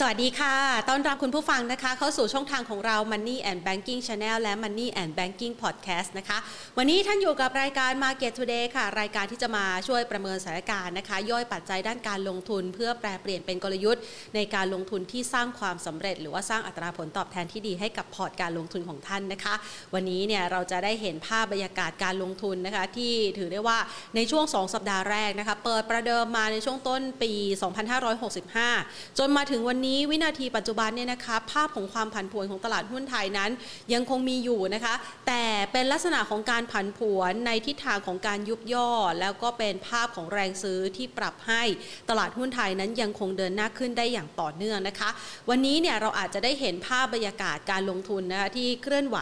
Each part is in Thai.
สวัสดีค่ะ ต้อนรับคุณผู้ฟังนะคะ เข้าสู่ช่องทางของเรา Money and Banking Channel และ Money and Banking Podcast นะคะ วันนี้ท่านอยู่กับรายการ Market Today ค่ะ รายการที่จะมาช่วยประเมินสถานการณ์นะคะ ย่อยปัจจัยด้านการลงทุน เพื่อแปลเปลี่ยนเป็นกลยุทธ์ ในการลงทุนที่สร้างความสำเร็จ หรือว่าสร้างอัตราผลตอบแทนที่ดีให้กับพอร์ตการลงทุนของท่านนะคะ วันนี้เนี่ยเราจะได้เห็นภาพบรรยากาศการลงทุนนะคะ ที่ถือได้ว่าในช่วง 2 สัปดาห์แรกนะคะ เปิดประเดิมมาในช่วงต้นปี 2565 จนมาถึงวันนี้วินาทีปัจจุบันเนี่ยนะคะภาพของความผันผวนของตลาดหุ้นไทยนั้น ยังคงมีอยู่นะคะ แต่เป็นลักษณะของการผันผวนในทิศทางของการยุบย่อ แล้วก็เป็นภาพของแรงซื้อที่ปรับให้ตลาดหุ้นไทยนั้นยังคงเดินหน้าขึ้นได้อย่างต่อเนื่องนะคะ วันนี้เนี่ยเราอาจจะได้เห็นภาพบรรยากาศการลงทุนนะคะที่เคลื่อนไหว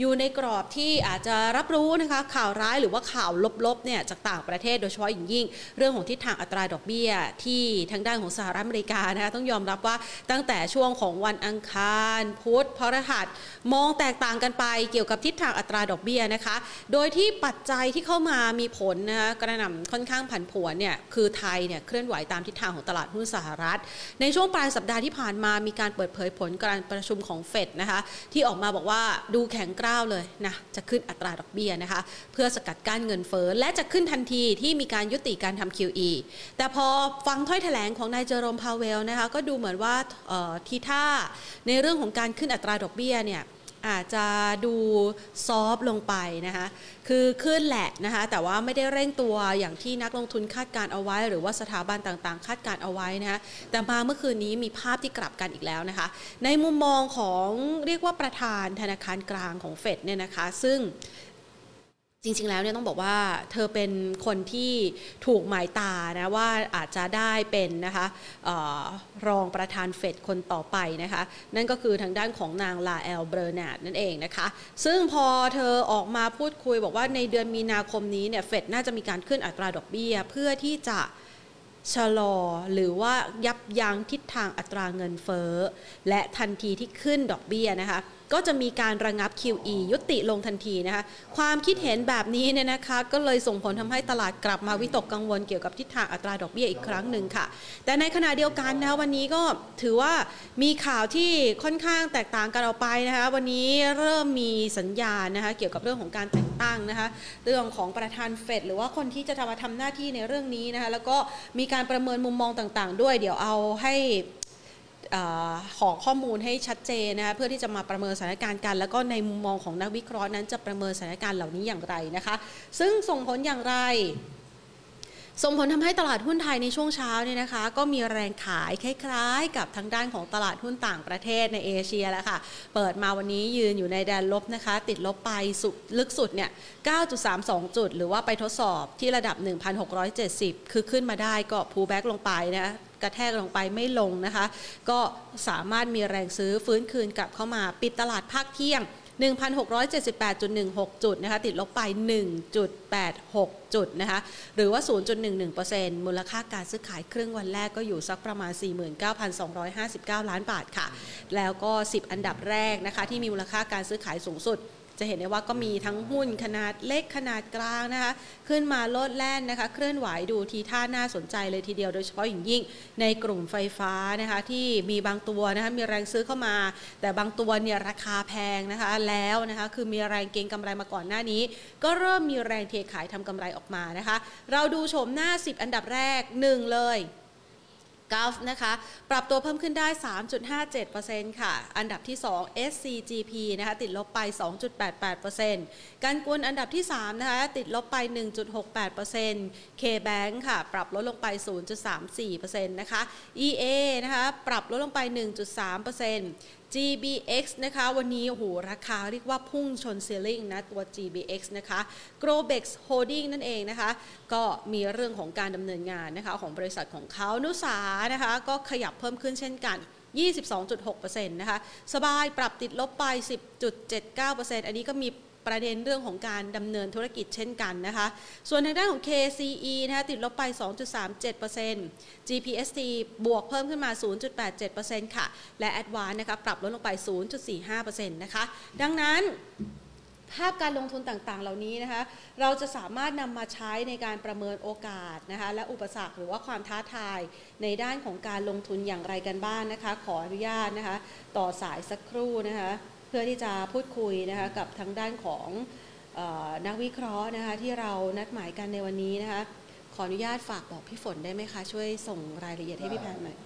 อยู่ในกรอบที่อาจจะรับรู้นะคะข่าวร้ายหรือว่าข่าวลบๆเนี่ยจากต่างประเทศโดยเฉพาะอย่างยิ่ง เรื่องของทิศทางอัตราดอกเบี้ย ที่ทางด้านของสหรัฐอเมริกานะคะต้องยอมรับว่าตั้งแต่ช่วงของวันอังคาร พุธพฤหัสมองแตกต่างกันไปเกี่ยวกับทิศทางอัตราดอกเบี้ยนะคะ โดยที่ปัจจัยที่เข้ามามีผลนะคะกระหน่ำค่อนข้างผันผวนเนี่ยคือไทยเนี่ยเคลื่อนไหวตามทิศทางของตลาดหุ้นสหรัฐ ในช่วงปลายสัปดาห์ที่ผ่านมามีการเปิดเผยผลการประชุมของเฟดนะคะที่ออกมาบอกว่าดูแข็งกร้าวเลยนะจะขึ้นอัตราดอกเบี้ยนะคะเพื่อสกัดกั้นเงินเฟ้อและจะขึ้นทันทีที่มีการยุติการทำ QE แต่พอฟังถ้อยแถลงของนายเจอโรมพาเวลนะคะก็ดูเหมือนว่าทีท่าในเรื่องของการขึ้นอัตราดอกเบี้ยเนี่ยอาจจะดูซอฟลงไปนะคะคือขึ้นแหละนะคะแต่ว่าไม่ได้เร่งตัวอย่างที่นักลงทุนคาดการเอาไว้ หรือว่าสถาบันต่างๆ คาดการเอาไว้นะคะแต่มาเมื่อคืนนี้มีภาพที่กลับกันอีกแล้วนะคะในมุมมองของเรียกว่าประธานธนาคารกลางของเฟดเนี่ยนะคะซึ่ง จริง ๆ แล้วเนี่ยต้องบอกว่าเธอเป็นคนที่ถูกหมายตานะว่าอาจจะได้เป็นนะคะออรองประธานเฟดคนต่อไปนะคะ นั่นก็คือทางด้านของนางลาแอลเบรนาดนั่นเองนะคะ ซึ่งพอเธอออกมาพูดคุยบอกว่าในเดือนมีนาคมนี้เนี่ยเฟดน่าจะมีการขึ้นอัตราดอกเบี้ย เพื่อที่จะชะลอหรือว่ายับยั้งทิศทางอัตราเงินเฟ้อ และทันทีที่ขึ้นดอกเบี้ยนะคะ ก็จะมีการระงับ QE ยุติลงทันทีนะคะความคิดเห็นแบบนี้เนี่ยนะคะก็เลยส่งผลทำให้ตลาดกลับมาวิตกกังวลเกี่ยวกับทิศทางอัตราดอกเบี้ยอีกครั้งหนึ่งค่ะ แต่ในขณะเดียวกันนะวันนี้ก็ถือว่ามีข่าวที่ค่อนข้างแตกต่างกันออกไปนะคะวันนี้เริ่มมีสัญญาณนะคะเกี่ยวกับเรื่องของการแต่งตั้งนะคะเรื่องของประธานเฟดหรือว่าคนที่จะทำมาทำหน้าที่ในเรื่องนี้นะคะแล้วก็มีการประเมินมุมมองต่าง ๆ ด้วย เดี๋ยวเอาให้ ขอข้อมูลให้ชัดเจนนะคะเพื่อที่จะมาประเมินสถานการณ์กัน แล้วก็ในมุมมองของนักวิเคราะห์นั้นจะประเมินสถานการณ์เหล่านี้อย่างไรนะคะ ซึ่งส่งผลอย่างไรส่งผลทำให้ตลาดหุ้นไทยในช่วงเช้าเนี่ยนะคะ ก็มีแรงขายคล้ายๆ กับทางด้านของตลาดหุ้นต่างประเทศในเอเชียแล้วค่ะ เปิดมาวันนี้ยืนอยู่ในแดนลบนะคะ ติดลบไปสุดลึกสุดเนี่ย 9.32 จุด หรือว่าไปทดสอบที่ระดับ 1,670 คือขึ้นมาได้ก็พูแบ็กลงไปนะ กระแทกลงไปไม่ลงนะคะ ก็สามารถมีแรงซื้อฟื้นคืนกลับเข้ามาปิดตลาดภาคเที่ยง 1,678.16 จุดนะคะติดลบไป 1.86 จุดนะคะหรือว่า 0.11%มูลค่าการซื้อขายครึ่งวันแรกก็อยู่สักประมาณ 49,259 ล้านบาทค่ะ แล้วก็ 10 อันดับแรกนะคะที่มีมูลค่าการซื้อขายสูงสุด จะเห็นได้ว่าก็มีทั้งหุ้นขนาดเล็กขนาดกลางนะคะ ขึ้นมาโลดแล่นนะคะ เคลื่อนไหวดูทีท่าน่าสนใจเลยทีเดียวโดยเฉพาะอย่างยิ่งในกลุ่มไฟฟ้านะคะที่มีบางตัวนะคะมีแรงซื้อเข้ามา แต่บางตัวเนี่ยราคาแพงนะคะแล้วนะคะคือมีแรงเก็งกำไรมาก่อนหน้านี้ ก็เริ่มมีแรงเทขายทำกำไรออกมานะคะ เราดูโฉมหน้า 10 อันดับแรก 1 เลย กลฟนะคะ ปรับตัวเพิ่มขึ้นได้ 3.57%ค่ะ อันดับที่ 2 SCGP นะคะ ติดลบไป 2.88%การกุนอันดับที่ 3 นะคะ ติดลบไป 1.68% KBank ค่ะ ปรับลดลงไป 0.34%นะคะ EA นะคะ ปรับลดลงไป 1.3% GBX นะคะ วันนี้โอ้โหราคาเรียกว่าพุ่งชนเซลลิงนะ ตัว GBX นะคะ Grobex Holding นั่นเองนะคะ ก็มีเรื่องของการดำเนินงานนะคะของบริษัทของเขานุสานะคะ ก็ขยับเพิ่มขึ้นเช่นกัน22.6%นะคะ สบายปรับติดลบไป 10.79%อันนี้ก็มี ประเด็นเรื่องของการดำเนินธุรกิจเช่นกันนะคะ ส่วนทางด้านของ KCE นะคะติดลบไป 2.37% GPST บวกเพิ่มขึ้นมา 0.87%ค่ะ และ Advance นะคะปรับลดลงไป 0.45%นะคะ ดังนั้นภาพการลงทุนต่างๆ เหล่านี้นะคะ เราจะสามารถนำมาใช้ในการประเมินโอกาสนะคะ และอุปสรรคหรือว่าความท้าทายในด้านของการลงทุนอย่างไรกันบ้างนนะคะ ขออนุญาตนะคะ ต่อสายสักครู่นะคะ เพื่อที่จะพูดคุยนะคะกับทางด้านของนักวิเคราะห์นะคะที่เรานัดหมายกันในวันนี้นะคะขออนุญาตฝากบอกพี่ฝนได้ไหมคะช่วยส่งรายละเอียดให้พี่แพนหน่อย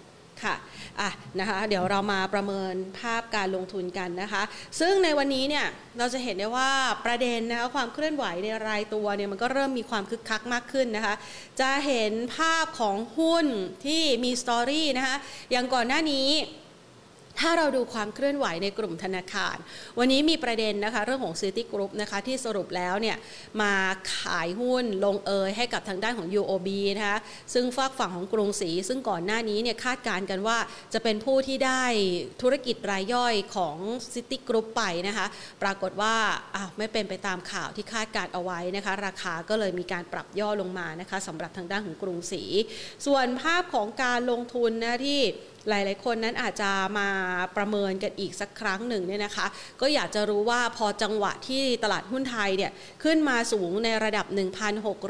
ค่ะอะนะคะเดี๋ยวเรามาประเมินภาพการลงทุนกันนะคะ ซึ่งในวันนี้เนี่ยเราจะเห็นได้ว่าประเด็นนะคะความเคลื่อนไหวในรายตัวเนี่ยมันก็เริ่มมีความคึกคักมากขึ้นนะคะ จะเห็นภาพของหุ้นที่มีสตอรี่นะคะอย่างก่อนหน้านี้ ถ้าเราดูความเคลื่อนไหวในกลุ่มธนาคาร วันนี้มีประเด็นนะคะเรื่องของ City Group นะคะที่สรุปแล้วเนี่ยมาขายหุ้นลงเอยให้กับทางด้านของ UOB นะคะซึ่งฝากฝั่งของกรุงศรีซึ่งก่อนหน้านี้เนี่ยคาดการณ์กันว่าจะเป็นผู้ที่ได้ธุรกิจรายย่อยของ City Group ไปนะคะปรากฏว่าอ้าวไม่เป็นไปตามข่าวที่คาดการเอาไว้นะคะราคาก็เลยมีการปรับย่อลงมานะคะสำหรับทางด้านของกรุงศรีส่วนภาพของการลงทุนนะที่ หลาย ๆ คนนั้นอาจจะมาประเมินกันอีกสักครั้งหนึ่งเนี่ยนะคะ ก็อยากจะรู้ว่าพอจังหวะที่ตลาดหุ้นไทยเนี่ยขึ้นมาสูงในระดับ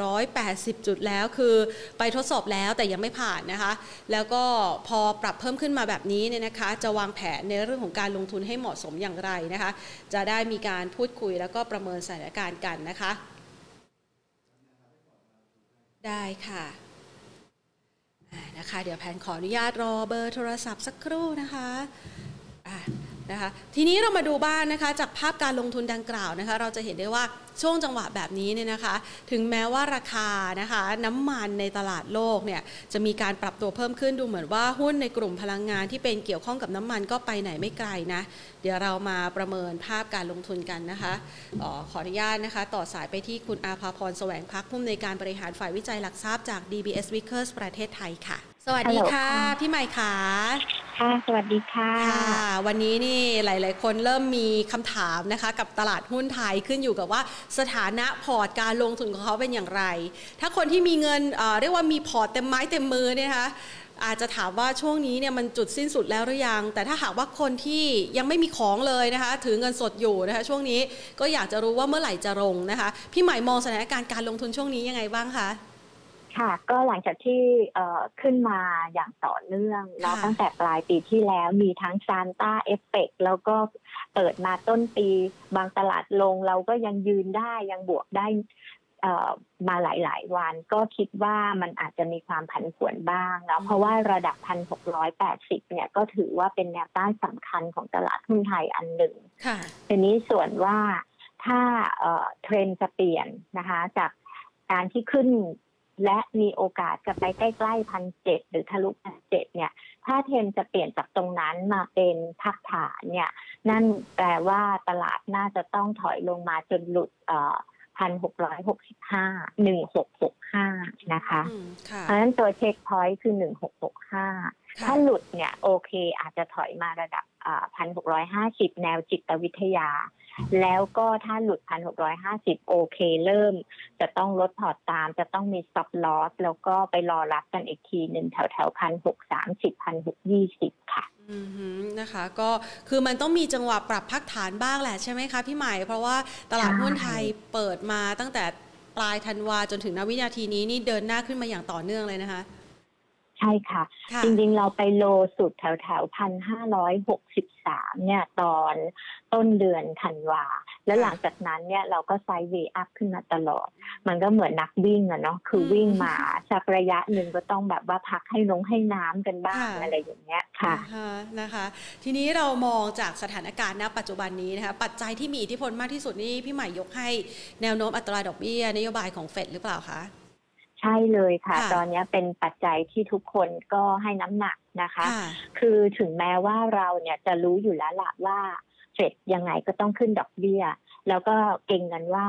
1,680 จุดแล้วคือไปทดสอบแล้วแต่ยังไม่ผ่านนะคะ แล้วก็พอปรับเพิ่มขึ้นมาแบบนี้เนี่ยนะคะ จะวางแผนในเรื่องของการลงทุนให้เหมาะสมอย่างไรนะคะ จะได้มีการพูดคุยแล้วก็ประเมินสถานการณ์กันนะคะ ได้ค่ะ นะคะ เดี๋ยวแพนขออนุญาตรอเบอร์โทรศัพท์สักครู่นะคะ นะคะทีนี้เรามาดูบ้านนะคะจากภาพการลงทุนดังกล่าวนะคะเราจะเห็นได้ว่าช่วงจังหวะแบบนี้เนี่ยนะคะถึงแม้ว่าราคานะคะน้ำมันในตลาดโลกเนี่ยจะมีการปรับตัวเพิ่มขึ้นดูเหมือนว่าหุ้นในกลุ่มพลังงานที่เป็นเกี่ยวข้องกับน้ำมันก็ไปไหนไม่ไกลนะเดี๋ยวเรามาประเมินภาพการลงทุนกันนะคะออขออนุญาตนะคะต่อสายไปที่คุณอาภาพรแสวงพักผู้อำนวยการบริหารฝ่ายวิจัยหลักทรัพย์จาก DBS Vickers ประเทศไทยค่ะ สวัสดีค่ะ พี่ใหม่ค่ะค่ะ สวัสดีค่ะค่ะ วันนี้นี่หลาย ๆ คนเริ่มมีคำถามนะคะ กับตลาดหุ้นไทยขึ้นอยู่กับว่าสถานะพอร์ตการลงทุนของเขาเป็นอย่างไร ถ้าคนที่มีเงินเรียกว่ามีพอร์ตเต็มไม้เต็มมือเนี่ยนะคะอาจจะถามว่าช่วงนี้เนี่ยมันจุดสิ้นสุดแล้วหรือยัง แต่ถ้าหากว่าคนที่ยังไม่มีของเลยนะคะ ถือเงินสดอยู่นะคะ ช่วงนี้ก็อยากจะรู้ว่าเมื่อไหร่จะลงนะคะ พี่ใหม่มองสถานการณ์การลงทุนช่วงนี้ยังไงบ้างคะ ค่ะ ก็หลังจากที่ขึ้นมาอย่างต่อเนื่องแล้วตั้งแต่ปลายปีที่แล้วมีทั้งซานต้าเอฟเฟกแล้วก็เปิดมาต้นปีบางตลาดลงเราก็ยังยืนได้ยังบวกได้มาหลาย ๆ วันก็คิดว่ามันอาจจะมีความผันผวนบ้างแล้วเพราะว่าระดับพันหกร้อยแปดสิบเนี่ยก็ถือว่าเป็นแนวต้านสำคัญของตลาดหุ้นไทยอันหนึ่งทีนี้ส่วนว่าถ้าเทรนจะเปลี่ยนนะคะจากการที่ขึ้น และมีโอกาสจะไปใกล้ๆพันเจ็ดหรือทะลุพันเจ็ดเนี่ย ถ้าเทรนจะเปลี่ยนจากตรงนั้นมาเป็นพักฐานเนี่ย นั่นแปลว่าตลาดน่าจะต้องถอยลงมาจนหลุดพันหกร้อยหกสิบห้าหนึ่งหกหกห้านะคะ เพราะฉะนั้นตัวเช็คพอยต์คือหนึ่งหกหกห้าถ้าหลุดเนี่ยโอเคอาจจะถอยมาระดับพันหกร้อยห้าสิบแนวจิตวิทยา แล้วก็ถ้าหลุดพันหกร้อยห้าสิบโอเคเริ่ม จะต้องลดพอร์ตตาม จะต้องมี stop loss แล้วก็ไปรอรับกันอีกทีหนึ่งแถวแถวพันหกสามสิบพันหกยี่สิบค่ะอืมนะคะก็คือมันต้องมีจังหวะปรับพักฐานบ้างแหละใช่ไหมคะพี่ใหม่ เพราะว่าตลาดหุ้นไทยเปิดมาตั้งแต่ปลายธันวาจนถึงวินาทีนี้นี่เดินหน้าขึ้นมาอย่างต่อเนื่องเลยนะคะ ช่ค่ะ จริงๆ เราไปโลสุดแถวแถวพันห้าร้อยหกสิบสามเนี่ยตอนต้นเดือนธันวา แล้วหลังจากนั้นเนี่ยเราก็ไซด์เวอัพขึ้นมาตลอด มันก็เหมือนนักวิ่งอะเนาะคือวิ่งมาสักระยะหนึ่งก็ต้องแบบว่าพักให้ลงให้น้ำกันบ้างอะไรอย่างเงี้ยค่ะนะคะ ทีนี้เรามองจากสถานการณ์ณปัจจุบันนี้นะคะปัจจัยที่มีอิทธิพลมากที่สุดนี่พี่ใหม่ยกให้แนวโน้มอัตราดอกเบี้ยนโยบายของเฟดหรือเปล่าคะ ใช่เลยค่ะ ตอนนี้เป็นปัจจัยที่ทุกคนก็ให้น้ำหนักนะคะ คือถึงแม้ว่าเราเนี่ยจะรู้อยู่แล้วละว่าเฟดยังไงก็ต้องขึ้นดอกเบี้ย แล้วก็เก่งกันว่า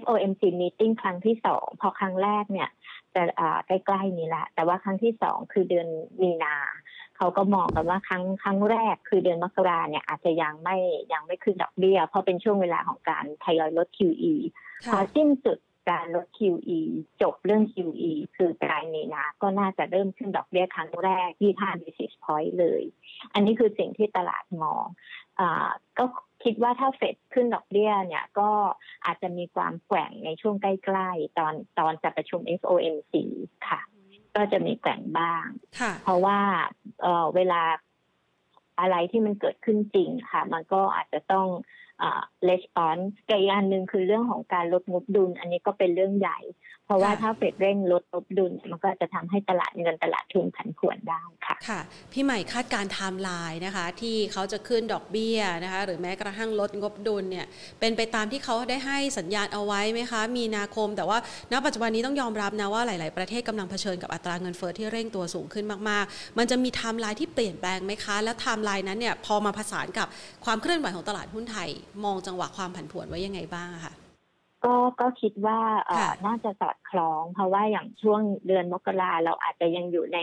FOMC meeting ครั้งที่สองพอครั้งแรกเนี่ยจะใกล้ๆนี้แหละ แต่ว่าครั้งที่สองคือเดือนมีนาเขาก็มองกันว่าครั้งครั้งแรกคือเดือนมกราเนี่ยอาจจะยังไม่ยังไม่ขึ้นดอกเบี้ย เพราะเป็นช่วงเวลาของการทยอยลด QE พอสิ้นสุด การลด QE จบเรื่อง QE คือปลายมีนาก็น่าจะเริ่มขึ้นดอกเบี้ยครั้งแรกที่5 basis point เลย อันนี้คือสิ่งที่ตลาดมองอก็คิดว่าถ้าเฟดขึ้นดอกเบี้ยเนี่ยก็อาจจะมีความแกว่งในช่วงใกล้ๆ ตอนตอนจะประชุม FOMC ค่ะ ก็จะมีแกว่งบ้างค่ะเพราะว่าเอ่อเวลาอะไรที่มันเกิดขึ้นจริงค่ะ มันก็อาจจะต้องเอ่อ response กับอีกอันหนึ่งคือเรื่องของการลดงบดุล อันนี้ก็เป็นเรื่องใหญ่เพราะว่าค่ะถ้าเฟดเร่งลดงบดุลมันก็จะทำให้ตลาดเงินตลาดทุนผันผวนได้ค่ะค่ะ พี่ใหม่คาดการไทม์ไลน์นะคะ ที่เขาจะขึ้นดอกเบี้ยนะคะ หรือแม้กระทั่งลดงบดุลเนี่ยเป็นไปตามที่เขาได้ให้สัญญาณเอาไว้ไหมคะ มีนาคม แต่ว่าณปัจจุบันนี้ต้องยอมรับนะว่าหลาย ๆ ประเทศกำลังเผชิญกับอัตราเงินเฟ้อที่เร่งตัวสูงขึ้นมาก ๆ มันจะมีไทม์ไลน์ที่เปลี่ยนแปลงไหมคะ แล้วไทม์ไลน์นั้นเนี่ยพอมาผสานกับความเคลื่อนไหวของตลาดหุ้นไทย มองจังหวะความผันผวนไว้ยังไงบ้างอะคะ ก็ก็คิดว่าเอ่อค่ะน่าจะสอดคล้อง เพราะว่าอย่างช่วงเดือนมกราเราอาจจะยังอยู่ใน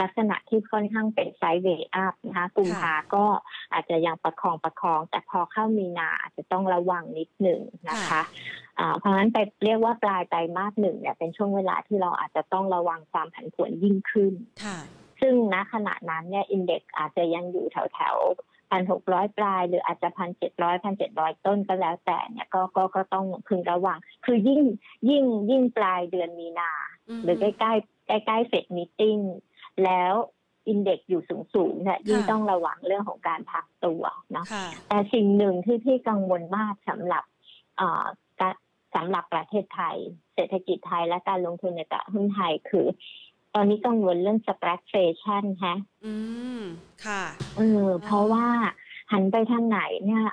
ลักษณะที่ค่อนข้างเป็นไซด์เวย์อัพนะคะกุมภาก็อาจจะยังประคองประคอง แต่พอเข้ามีนาอาจจะต้องระวังนิดหนึ่งนะคะอ่าเพราะฉะนั้นไปเรียกว่าปลายไตรมาสหนึ่งเนี่ยเป็นช่วงเวลาที่เราอาจจะต้องระวังความผันผวนยิ่งขึ้นค่ะซึ่งณขณะนั้นเนี่ยอินเด็กซ์อาจจะยังอยู่แถวแถว พันหกร้อยปลาย หรืออาจจะพันเจ็ดร้อยพันเจ็ดร้อยต้นก็แล้วแต่เนี่ยก็ก็ก็ต้องพึงระวัง คือยิ่งยิ่งยิ่งปลายเดือนมีนา หรือใกล้ใกล้ใกล้ใกล้เฟดมีติ้งแล้วอินเด็กซ์อยู่สูงสูงๆเนี่ยยิ่งต้องระวังเรื่องของการพักตัวเนาะค่ะแต่สิ่งหนึ่งที่พี่กังวลมากสำหรับเอ่อการสำหรับประเทศไทย เศรษฐกิจไทยและการลงทุนในตลาดหุ้นไทยคือ ตอนนี้กังวลเรื่อง stagflation ฮะ อืม ค่ะ เออ เพราะว่าหันไปทางไหนเนี่ย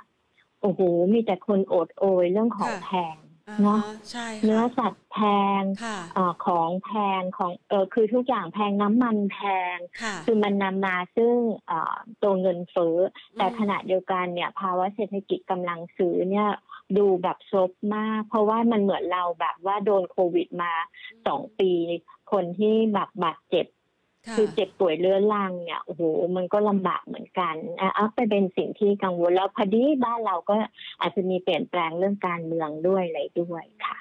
โอ้โห มีแต่คนโอดโอยเรื่องของค่ะแพงอ่าเนอะฮะใช่เนื้อค่ะสัตว์แพงค่ะเออของแพงของเออคือทุกอย่างแพงน้ำมันแพงค่ะคือมันนำมาซึ่งเอ่อตัวเงินเฟ้อ แต่ขณะเดียวกันเนี่ย ภาวะเศรษฐกิจกำลังซื้อเนี่ยดูแบบซบมาก เพราะว่ามันเหมือนเราแบบว่าโดนโควิดมาสองปี คนที่แบบบาดเจ็บค่ะคือเจ็บป่วยเรื้อรังเนี่ยโอ้โหมันก็ลำบากเหมือนกันอะเอาไปเป็นสิ่งที่กังวลแล้วพอดีบ้านเราก็อาจจะมีเปลี่ยนแปลงเรื่องการเมืองด้วยอะไรด้วยค่ะ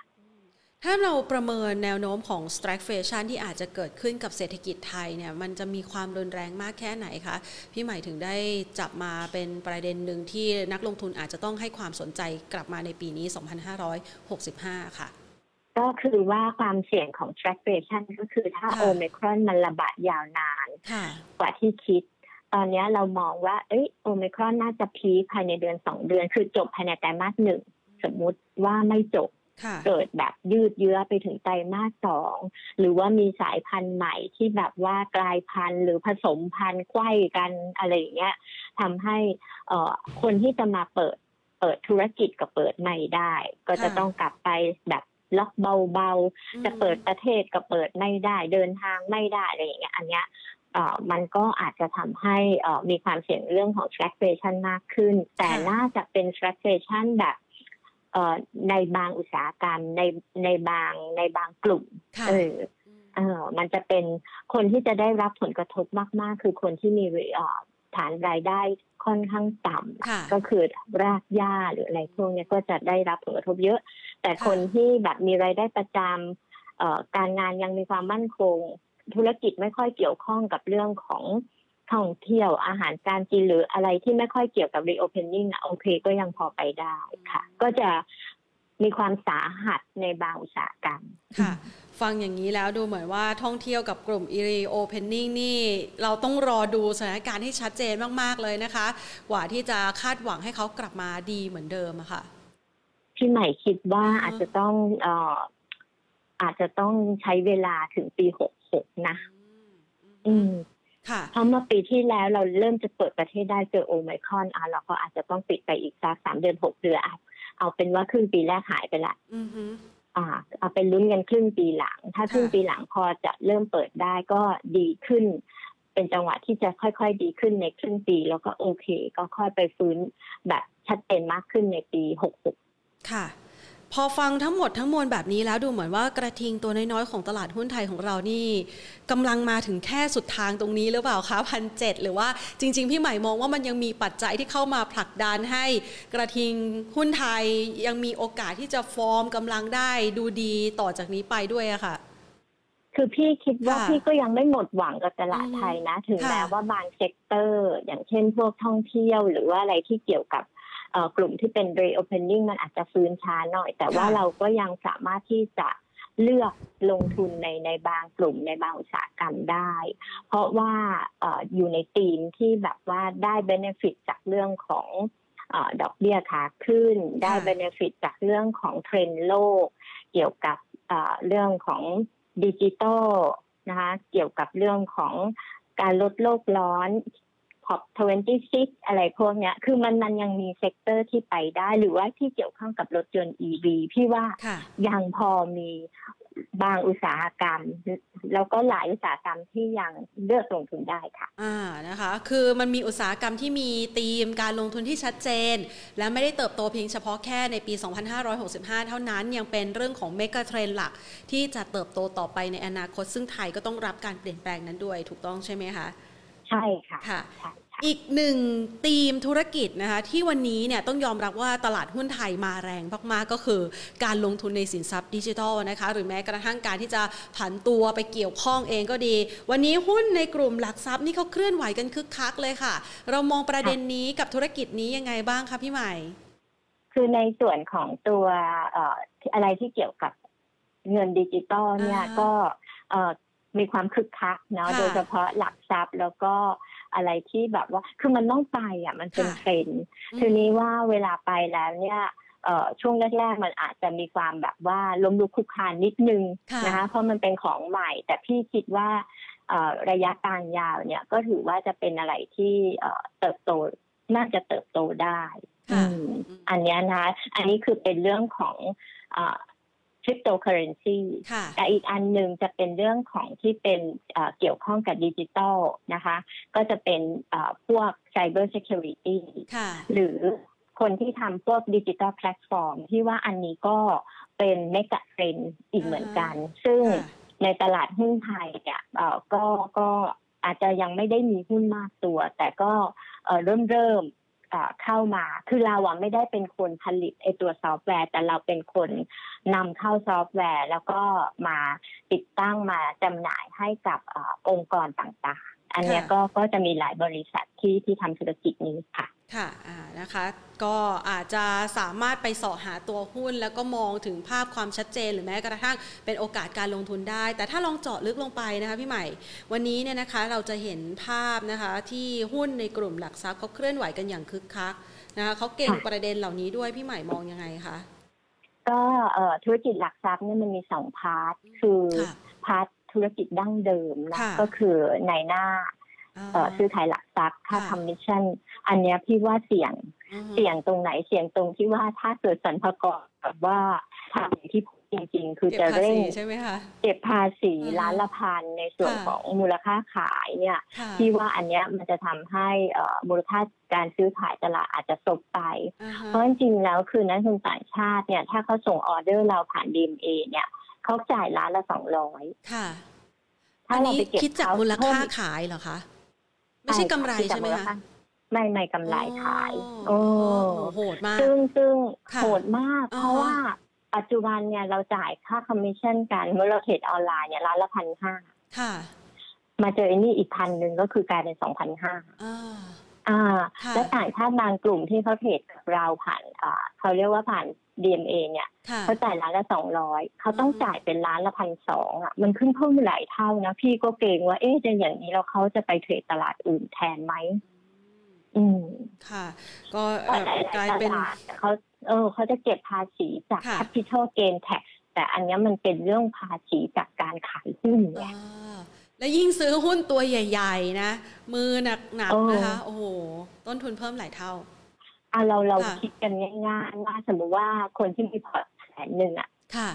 ถ้าเราประเมินแนวโน้มของ stagflation ที่อาจจะเกิดขึ้นกับเศรษฐกิจไทยเนี่ยมันจะมีความรุนแรงมากแค่ไหนคะ พี่ใหม่ถึงได้จับมาเป็นประเด็นหนึ่งที่นักลงทุนอาจจะต้องให้ความสนใจกลับมาในปีนี้ 2565 ค่ะ ก็คือว่าความเสี่ยงของ stagflation ก็คือถ้าค่ะโอมครอนมันระบาดยาวนานค่ะกว่าที่คิด ตอนนี้เรามองว่าเอ้ยโอมครอนน่าจะพีคภายในเดือนสองเดือน คือจบภายในไตรมาสหนึ่งสมมุติว่าไม่จบค่ะเกิดแบบยืดเยื้อไปถึงไตรมาสสองหรือว่ามีสายพันธุ์ใหม่ที่แบบว่ากลายพันธุ์หรือผสมพันธุ์ไขว้กันอะไรอย่างเงี้ยทำให้เอ่อคนที่จะมาเปิดเปิดธุรกิจกับเปิดใหม่ได้ ก็จะค่ะต้องกลับไปแบบ ล็อกเบาๆ จะเปิดประเทศก็เปิดไม่ได้ เดินทางไม่ได้อะไรอย่างเงี้ย อันเนี้ยเอ่อมันก็อาจจะทำให้เอ่อมีความเสี่ยงเรื่องของ stagflation มากขึ้น แต่ค่ะน่าจะเป็น stagflation แบบเอ่อในบางอุตสาหกรรมในในบางในบางกลุ่มค่ะเออเออมันจะเป็นคนที่จะได้รับผลกระทบมาก ๆ คือคนที่มีเอ่อฐานรายได้ค่อนข้างต่ค่ะำก็คือรากหญ้าหรืออะไรพวกเนี้ยก็จะได้รับผลกระทบเยอะ แต่ค่ะคนที่แบบมีรายได้ประจำเอ่อการงานยังมีความมั่นคง ธุรกิจไม่ค่อยเกี่ยวข้องกับเรื่องของท่องเที่ยวอาหารการกินหรืออะไรที่ไม่ค่อยเกี่ยวกับ reopening อะโอเคก็ยังพอไปได้ค่ะ ก็จะมีความสาหัสในบางอุตสาหกรรมค่ะ ฟังอย่างนี้แล้วดูเหมือนว่าท่องเที่ยวกับกลุ่ม e r e opening นี่ เราต้องรอดูสถานการณ์ให้ชัดเจนมาก ๆ เลยนะคะกว่าที่จะคาดหวังให้เขากลับมาดีเหมือนเดิมอะค่ะ พี่ใหม่คิดว่าอืมอาจจะต้องเอ่ออาจจะต้องใช้เวลาถึงปีหกหกนะ อืมค่ะเพราะเมื่อปีที่แล้วเราเริ่มจะเปิดประเทศได้เจอโอไมครอนอะเราก็อาจจะต้องปิดไปอีกสักสามเดือนหกเดือนอะเอาเป็นว่าครึ่งปีแรกหายไปละอือฮึอ่า เอาเป็นลุ้นกันครึ่งปีหลัง ถ้าค่ะครึ่งปีหลังพอจะเริ่มเปิดได้ก็ดีขึ้น เป็นจังหวะที่จะค่อยๆดีขึ้นในครึ่งปี แล้วก็โอเค ก็ค่อยไปฟื้นแบบชัดเจนมากขึ้นในปีหกหก ค่ะ พอฟังทั้งหมดทั้งมวลแบบนี้แล้วดูเหมือนว่ากระทิงตัวน้อยๆของตลาดหุ้นไทยของเรานี่กำลังมาถึงแค่สุดทางตรงนี้หรือเปล่าคะพันเจ็ดหรือว่าจริง ๆ พี่ใหม่มองว่ามันยังมีปัจจัยที่เข้ามาผลักดันให้ กระทิงหุ้นไทยยังมีโอกาสที่จะฟอร์มกำลังได้ดูดีต่อจากนี้ไปด้วยอะค่ะคือพี่คิดว่าค่ะพี่ก็ยังไม่หมดหวังกับตลาดอืมไทยนะ ถึงค่ะแม้ว่าบาง sector อย่างเช่นพวกท่องเที่ยวหรือว่าอะไรที่เกี่ยวกับเอ่อ กลุ่มที่เป็น reopening มันอาจจะฟื้นช้าหน่อย แต่ว่าค่ะเราก็ยังสามารถที่จะเลือกลงทุนในในบางกลุ่มในบางอุตสาหกรรมได้ เพราะว่าเอออยู่ในธีมที่แบบว่าได้ benefit จากเรื่องของเออดอกเบี้ยขาขึ้น ได้ benefit จากเรื่องของเทรนด์โลก เกี่ยวกับเอ่อเรื่องของดิจิตอลนะคะ เกี่ยวกับเรื่องของการลดโลกร้อน COP26 อะไรพวกเนี้ย คือมันมันยังมี sector ที่ไปได้ หรือว่าที่เกี่ยวข้องกับรถยนต์ EV พี่ว่าค่ะยังพอมีบางอุตสาหกรรม แล้วก็หลายอุตสาหกรรมที่ยังเลือกลงทุนได้ค่ะ อ่านะคะ คือมันมีอุตสาหกรรมที่มีธีมการลงทุนที่ชัดเจน และไม่ได้เติบโตเพียงเฉพาะแค่ในปี 2565 เท่านั้นยังเป็นเรื่องของเมกะเทรนหลัก ที่จะเติบโตต่อไปในอนาคต ซึ่งไทยก็ต้องรับการเปลี่ยนแปลงนั้นด้วยถูกต้องใช่ไหมคะ ใช่ค่ะค่ะใช่ค่ะ อีกหนึ่งธีมธุรกิจนะคะที่วันนี้เนี่ยต้องยอมรับว่าตลาดหุ้นไทยมาแรงมากๆก็คือ การลงทุนในสินทรัพย์ดิจิทัลนะคะหรือแม้กระทั่งการที่จะผันตัวไปเกี่ยวข้องเองก็ดี วันนี้หุ้นในกลุ่มหลักทรัพย์นี่เขาเคลื่อนไหวกันคึกคักเลยค่ะ เรามองประเด็นนี้กับธุรกิจนี้ยังไงบ้างคะพี่ใหม่ คือในส่วนของตัวเอ่ออะไรที่เกี่ยวกับเงินดิจิตอลเนี่ยอ่าฮะก็เอ่อ มีความคึกคักเนาะค่ะโดยเฉพาะหลักทรัพย์แล้วก็อะไรที่แบบว่าคือมันต้องไปอะมันเป็นค่ะเทรนด์ทีนี้ว่าเวลาไปแล้วเนี่ยเอ่อช่วงแรกๆ มันอาจจะมีความแบบว่าล้มลุกคลุกคลานนิดนึงค่ะนะคะเพราะมันเป็นของใหม่ แต่พี่คิดว่าเอ่อระยะกลางยาวเนี่ยก็ถือว่าจะเป็นอะไรที่เอ่อเติบโตน่าจะเติบโตได้ค่ะอืมอันเนี้ยนะ อันนี้คือเป็นเรื่องของ คริปโตเคอเรนซีค่ะแต่อีกอันหนึ่งจะเป็นเรื่องของที่เป็นเอ่อเกี่ยวข้องกับดิจิตอลนะคะ ก็จะเป็นเอ่อพวก Cyber Security ค่ะหรือคนที่ทำพวกดิจิตอลแพลตฟอร์ม ที่ว่าอันนี้ก็เป็น megatrend อีกเหมือนกัน ซึ่งค่ะในตลาดหุ้นไทยเนี่ยเอ่อก็ก็อาจจะยังไม่ได้มีหุ้นมากตัว แต่ก็เอ่อเริ่มเริ่ม เข้ามา คือเราอะไม่ได้เป็นคนผลิตไอตัวซอฟต์แวร์ แต่เราเป็นคนนำเข้าซอฟต์แวร์ แล้วก็มาติดตั้งมาจำหน่ายให้กับออองค์กรต่างๆ อันเนี้ยค่ะก็ก็จะมีหลายบริษัทที่ที่ทำธุรกิจนี้ค่ะค่ะอ่านะคะ ก็อาจจะสามารถไปเสาะหาตัวหุ้น แล้วก็มองถึงภาพความชัดเจน หรือแม้กระทั่งเป็นโอกาสการลงทุนได้ แต่ถ้าลองเจาะลึกลงไปนะคะพี่ใหม่ วันนี้เนี่ยนะคะเราจะเห็นภาพนะคะที่หุ้นในกลุ่มหลักทรัพย์เขาเคลื่อนไหวกันอย่างคึกคักนะคะเขาเก่งค่ะประเด็นเหล่านี้ด้วยพี่ใหม่มองยังไงคะก็เอ่อธุรกิจหลักทรัพย์เนี่ยมันมีสอง part คือค่ะ part ธุรกิจดั้งเดิมนะค่ะก็คือในหน้าเอ่อซื้อขายหลักทรัพย์ค่าค่ะคอมมิชชั่น อันเนี้ยพี่ว่าเสี่ยงอืมเสี่ยงตรงไหนเสี่ยงตรงที่ว่าถ้าเกิดสรรพากรแบบว่าทำอย่างที่พูดจริง ๆ คือเก็บจะภาเร่ษีงใช่ไหมคะเก็บภาษีอือฮะล้านละพันในส่วนค่ะของมูลค่าขายเนี่ยค่ะพี่ว่าอันเนี้ยมันจะทำให้เอ่อมูลค่าการซื้อขายตลาดอาจจะตกไปอ่าฮะเพราะจริงๆแล้วคือนักลงทุนต่างชาติเนี่ยถ้าเขาส่งออเดอร์เราผ่าน DMA เนี่ย เขาจ่ายล้านละสองร้อยค่ะถ้าอันเรานี้ไปเก็บคิดจากเขามูลค่าเพิ่มขายเหรอคะ ไม่ใช่กำไรคิดจากใช่ไหมมูลคะไม่ไม่กำไรขาย โอ้โอ้โหโหดมาก ซึ่งซึ่งค่ะโหดมากอ่าฮะเพราะว่าปัจจุบันเนี่ยเราจ่ายค่าคอมมิชชั่นกันเมื่อเราเทรดออนไลน์เนี่ยล้านละพันห้าค่ะ มาเจอไอ้นี่อีกพันหนึ่งก็คือกลายเป็นสองพันห้า อ่าอ่าค่ะและต่างชาติบางกลุ่มที่เขาเทรดกับเราผ่านอ่าเขาเรียกว่าผ่าน DMA เนี่ยค่ะเขาจ่ายล้านละสองร้อยเขาต้องอืมจ่ายเป็นล้านละพันสองอะมันขึ้นเพิ่มหลายเท่านะ พี่ก็เกรงว่าเอ๊ะจะอย่างนี้แล้วเขาจะไปเทรดตลาดอื่นแทนไหมอืมค่ะ ก็เพราะหลายกลายๆตเป็นลาดเขาเออเขาจะเก็บภาษีจากค่ะ capital gain tax แต่อันเนี้ยมันเป็นเรื่องภาษีจากการขายหุ้นไงอ่า แล้วยิ่งซื้อหุ้นตัวใหญ่ ๆ นะ มือหนักเออๆนะคะ โอ้โห ต้นทุนเพิ่มหลายเท่าอะเราเราค่ะคิดกันง่ายๆว่าสมมติว่าคนที่มีพอร์ตแสนหนึ่งอะค่ะ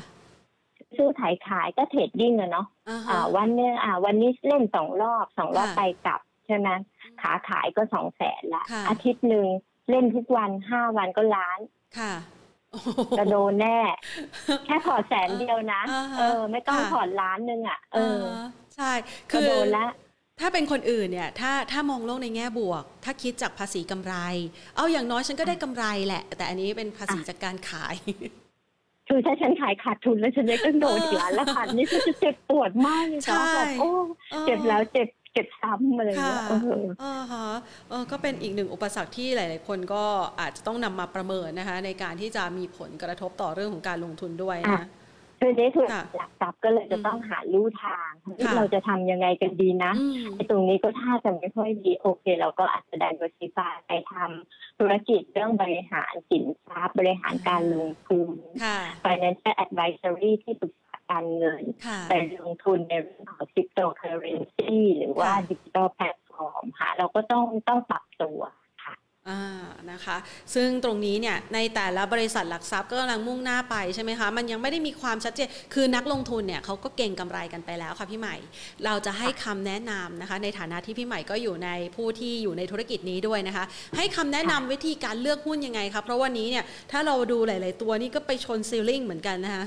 ซื้อขายขายก็เทรดดิ้งอะเนาะอ่าอ่าฮะวันเนี้ยอ่า วันนี้เล่นสองรอบสองรอบค่ะไปกลับใช่ไหมขาขายก็สองแสนละค่ะอาทิตย์หนึ่งเล่นทุกวันห้าวันก็ล้านค่ะโอ้โหจะโดนแน่ แค่พอร์ตแสนเดียวนะอ่าฮะเออ ไม่ต้องค่ะพอร์ตล้านหนึ่งอะ เออา ใช่ก็คือโดนละถ้าเป็นคนอื่นเนี่ย ถ้าถ้ามองโลกในแง่บวก ถ้าคิดจากภาษีกำไร เอาอย่างน้อยฉันก็ได้กำไรแหละ แต่อันนี้เป็นภาษีจากการขายคือถ้าฉันขายขาดทุนแล้วฉันจะต้องโดนอีกล้านละพันนี่ฉันจะเจ็บปวดมากเลยใช่ค่ะแบบโอ้เจ็บแล้วเจ็บเก็บซ้ำอะไรอย่างค่ะเงี้ยเออเออฮะเออก็เป็นอีกหนึ่งอุปสรรคที่หลาย ๆ คนก็อาจจะต้องนำมาประเมินนะคะ ในการที่จะมีผลกระทบต่อเรื่องของการลงทุนด้วยนะ คือในส่วนค่ะหลักทรัพย์ก็เลยจะต้องหาลู่ทางที่ค่ะเราจะทำยังไงกันดีนะอืมไอ้ตรงนี้ก็ถ้าจะไม่ค่อยดีโอเค เราก็อาจจะดันบริษัทไปทำธุรกิจเรื่องบริหารสินทรัพย์ บริหารการลงทุนค่ะ financial advisory ที่ปรึกษาการเงินค่ะไปลงทุนในเรื่องของ cryptocurrency หรือว่าค่ะ digital platform ค่ะเราก็ต้องต้องปรับตัวค่ะอ่า นะคะซึ่งตรงนี้เนี่ยในแต่ละบริษัทหลักทรัพย์ก็กำลังมุ่งหน้าไปใช่ไหมคะมันยังไม่ได้มีความชัดเจนคือนักลงทุนเนี่ยเขาก็เก่งกำไรกันไปแล้วค่ะพี่ใหม่ เราจะให้คำแนะนำนะคะในฐานะที่พี่ใหม่ก็อยู่ในผู้ที่อยู่ในธุรกิจนี้ด้วยนะคะให้คำแนะนำวิธีการเลือกหุ้นยังไงคะเพราะวันนี้เนี่ยถ้าเราดูหลาย ๆ ตัวนี่ก็ไปชนซีลลิงเหมือนกันนะคะ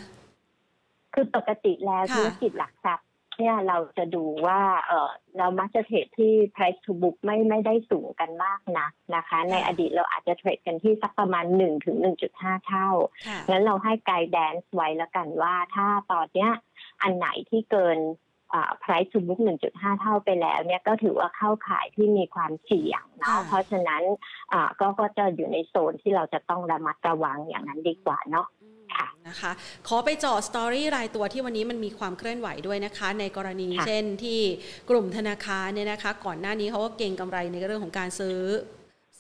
คือปกติแล้วธุรกิจหลักทรัพย์ เนี่ยเราจะดูว่าเออเรามักจะเทรดที่ price to book ไม่ไม่ได้สูงกันมากนะนะคะ ในอดีตเราอาจจะเทรดกันที่สักประมาณ1ถึง1.5 เท่าค่ะงั้นเราให้ไกด์แดนซ์ไว้แล้วกันว่าถ้าตอนเนี้ยอันไหนที่เกินอ่า price to book 1.5 เท่าไปแล้วเนี่ยก็ถือว่าเข้าข่ายที่มีความเสี่ยงเนาะค่ะเพราะฉะนั้นอ่าก็ก็จะอยู่ในโซนที่เราจะต้องระมัดระวังอย่างนั้นดีกว่าเนาะค่ะ นะคะขอไปเจาะสตอรี่รายตัวที่วันนี้มันมีความเคลื่อนไหวด้วยนะคะ ในกรณีค่ะเช่นที่กลุ่มธนาคารเนี่ยนะคะ ก่อนหน้านี้เขาก็เก่งกำไรในเรื่องของการซื้อ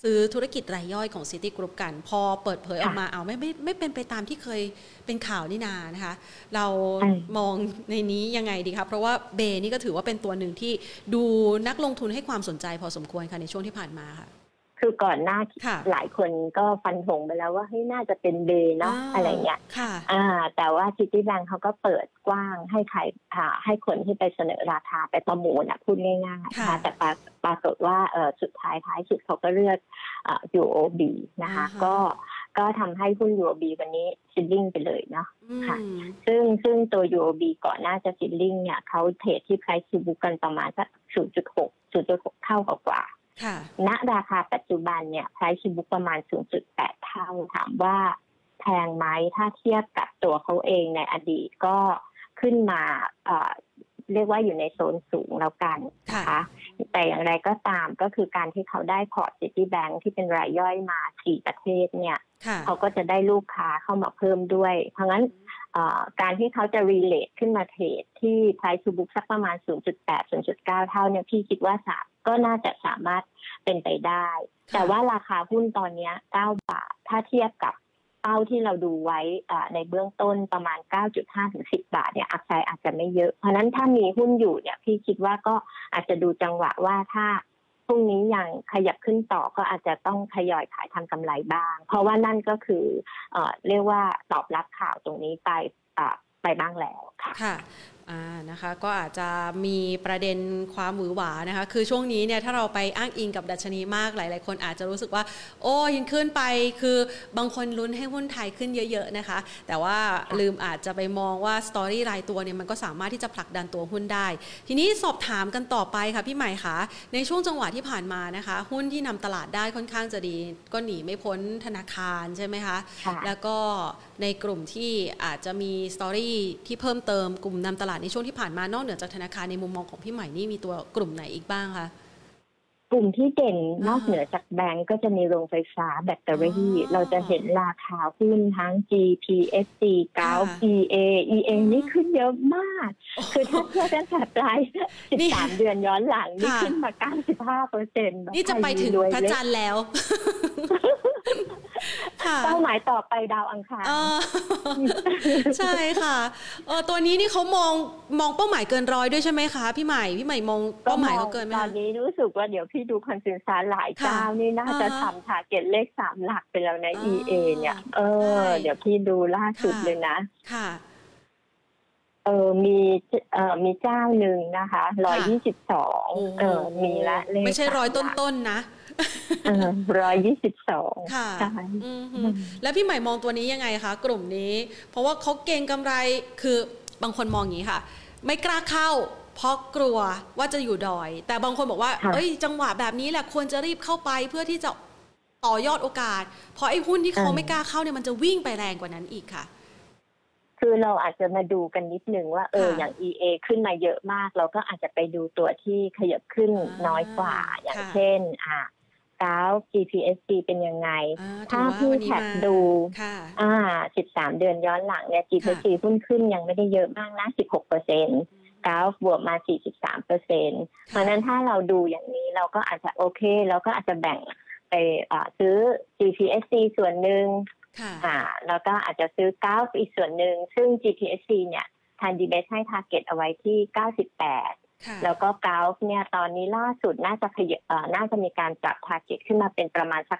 ซื้อธุรกิจรายย่อยของ City Group กัน พอเปิดเผยออกมาเอาไม่ไม่ไม่เป็นไปตามที่เคยเป็นข่าวนี่นานะคะ เราอืมมองในนี้ยังไงดีคะเพราะว่าเบนี่ก็ถือว่าเป็นตัวหนึ่งที่ดูนักลงทุนให้ความสนใจพอสมควรค่ะในช่วงที่ผ่านมาค่ะ คือก่อนหน้าค่ะหลายคนก็ฟันธงไปแล้วว่าเฮ้ยน่าจะเป็นเบย์เนาะอะไรเงี้ยค่ะอ่า แต่ว่าซิตี้แบงเขาก็เปิดกว้างให้ใครอ่าให้คนที่ไปเสนอราคาไปประมูลอะพูดง่ายๆค่ะนะคะแต่ปราปรากฏว่าเออสุดท้ายท้ายสุดเขาก็เลือกอ่า UOB นะคะอ่าฮะก็ก็ทำให้หุ้น UOB วันนี้ซิลลิ่งไปเลยเนาะอืมค่ะ ซึ่งซึ่งตัว UOB ก่อนหน้าจะซิลลิ่งเนี่ยเขาเทรดที่ price to book กันประมาณสัก0.6 0.6เท่ากว่าๆค่ะ ณราคาปัจจุบันเนี่ย price book ประมาณ 0.8 เท่าถามว่าแพงไหมถ้าเทียบกับตัวเขาเองในอดีตก็ขึ้นมาเอ่อเรียกว่าอยู่ในโซนสูงแล้วกันนะคะค่ะแต่อย่างไรก็ตามก็คือการที่เขาได้พอร์ตซิตี้แบงก์ที่เป็นรายย่อยมาสี่ประเทศเนี่ยค่ะเขาก็จะได้ลูกค้าเข้ามาเพิ่มด้วย เพราะงั้นเอ่อการที่เขาจะ re-rate ขึ้นมาเทรดที่ price to book สักประมาณ 0.8 0.9 เท่าเนี่ยพี่คิดว่าสา ก็น่าจะสามารถเป็นไปได้ค่ะแต่ว่าราคาหุ้นตอนเนี้ย9บาท ถ้าเทียบกับเป้าที่เราดูไว้อ่าในเบื้องต้นประมาณ 9.5 ถึง 10 บาทเนี่ยอัพไซด์อาจจะไม่เยอะ เพราะฉะนั้นถ้ามีหุ้นอยู่เนี่ยพี่คิดว่าก็อาจจะดูจังหวะว่าถ้าพรุ่งนี้ยังขยับขึ้นต่อก็อาจจะต้องทยอยขายทำกำไรบ้าง เพราะว่านั่นก็คือเอ่อเรียกว่าตอบรับข่าวตรงนี้ไปอ่าไปบ้างแล้วค่ะค่ะอ่า นะคะก็อาจจะมีประเด็นความหวือหวานะคะคือช่วงนี้เนี่ยถ้าเราไปอ้างอิงกับดัชนีมากหลาย ๆ คนอาจจะรู้สึกว่า โอ้ยิงขึ้นไปคือบางคนลุ้นให้หุ้นไทยขึ้นเยอะ ๆ นะคะ แต่ว่าลืมอาจจะไปมองว่าสตอรี่รายตัวเนี่ยมันก็สามารถที่จะผลักดันตัวหุ้นได้ ทีนี้สอบถามกันต่อไปค่ะพี่ใหม่คะในช่วงจังหวะที่ผ่านมานะคะ หุ้นที่นำตลาดได้ค่อนข้างจะดี ก็หนีไม่พ้นธนาคารใช่ไหมคะค่ะแล้วก็ในกลุ่มที่อาจจะมีสตอรี่ที่เพิ่มเติมกลุ่มนำตลาดในช่วงที่ผ่านมานอกเหนือจากธนาคารในมุมมองของพี่ใหม่นี่มีตัวกลุ่มไหนอีกบ้างคะ กลุ่มที่เด่นอ่านอกเหนือจากแบงก์ก็จะมีโรงไฟฟ้าแบตเตอรี่อ๋อเราจะเห็นราคาหุ้นทั้ง GPSC เกาค่ะ PA EA อ๋อนี่ขึ้นเยอะมาก คือถ้าเทียบตั้งแต่ปลายนี่13 เดือนย้อนหลัง นี่ค่ะขึ้นมา 95เปอร์เซ็นต์นี่จะไปถึงพระจันทร์แล้วค่ะเป้าหมายต่อไปดาวอังคารเออใช่ค่ะเออตัวนี้นี่เขามองมองเป้าหมายเกินร้อยด้วยใช่ไหมคะ พี่ใหม่พี่ใหม่มองเป้าหมายเขาเกินไหมตอนคะนี้รู้สึกว่าเดี๋ยวพี่ดู consensus หลายค่ะเจ้านี่น่าจะอ่าฮะทำ target เลขสามหลักไปแล้วในอ๋อ EA เนี่ย เออใช่เดี๋ยวพี่ดูล่าสุดค่ะเลยนะ ค่ะ เออมีเอ่อมีเจ้าหนึ่งนะคะร้อยยี่สิบสองโอ้เออ มีละเลขไม่ใช่ร้อยสามหลักต้นๆนะร้อยยี่สิบสองค่ะใช่อือฮึแล้วพี่ใหม่มองตัวนี้ยังไงคะกลุ่มนี้ เพราะว่าเขาเก่งกำไรคือบางคนมองอย่างนี้ค่ะ ไม่กล้าเข้า เพราะกลัวว่าจะอยู่ดอย แต่บางคนบอกว่าค่ะเอ้ย จังหวะแบบนี้แหละควรจะรีบเข้าไปเพื่อที่จะต่อยอดโอกาส เพราะไอ้หุ้นที่เขาไม่กล้าเข้าเนี่ยมันจะวิ่งไปแรงกว่านั้นอีกค่ะคคือเราอาจจะมาดูกันนิดนึงว่าเออค่ะอย่าง EA ขึ้นมาเยอะมาก เราก็อาจจะไปดูตัวที่ขยับขึ้นอ่าน้อยกว่าอย่างค่ะเช่น อ่ากราฟ GPSC เป็นยังไงอ่ถ้าถือว่พี่วันนี้แท็บมาดูค่ะอ่า 13 เดือนย้อนหลังเนี่ย GPSC หุ้นขึ้นยังไม่ได้เยอะมากนะ 16เปอร์เซ็นต์ กราฟบวกมา43เปอร์เซ็นต์เพราะฉะนั้นถ้าเราดูอย่างนี้เราก็อาจจะโอเค เราก็อาจจะแบ่งไปอ่าซื้อ GPSC ส่วนหนึ่งค่ะอ่าแล้วก็อาจจะซื้อกราฟอีกส่วนหนึ่ง ซึ่ง GPSC เนี่ยทางดีเบสให้ t a r g e t เอาไว้ที่ 98ค่ะแล้วก็กราฟเนี่ยตอนนี้ล่าสุดน่าจะขยบเอ่อน่าจะมีการปรับ t a r g e t ขึ้นมาเป็นประมาณสัก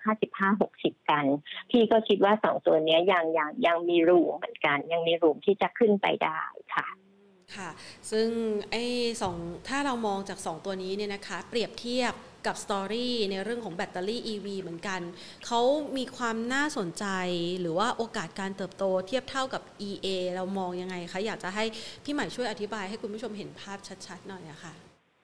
55-60 กัน พี่ก็คิดว่าสองตัวเนี้ยยังยังยังมีรูมเหมือนกัน ยังมีรูมที่จะขึ้นไปได้ค่ะ ค่ะ ซึ่งไอ้สองถ้าเรามองจาก 2 ตัวนี้เนี่ยนะคะ เปรียบเทียบกับ story ในเรื่องของแบตเตอรี่ EV เหมือนกัน เขามีความน่าสนใจหรือว่าโอกาสการเติบโตเทียบเท่ากับ EA เรามองยังไงคะ อยากจะให้พี่ใหม่ช่วยอธิบายให้คุณผู้ชมเห็นภาพชัดๆหน่อยอะค่ะ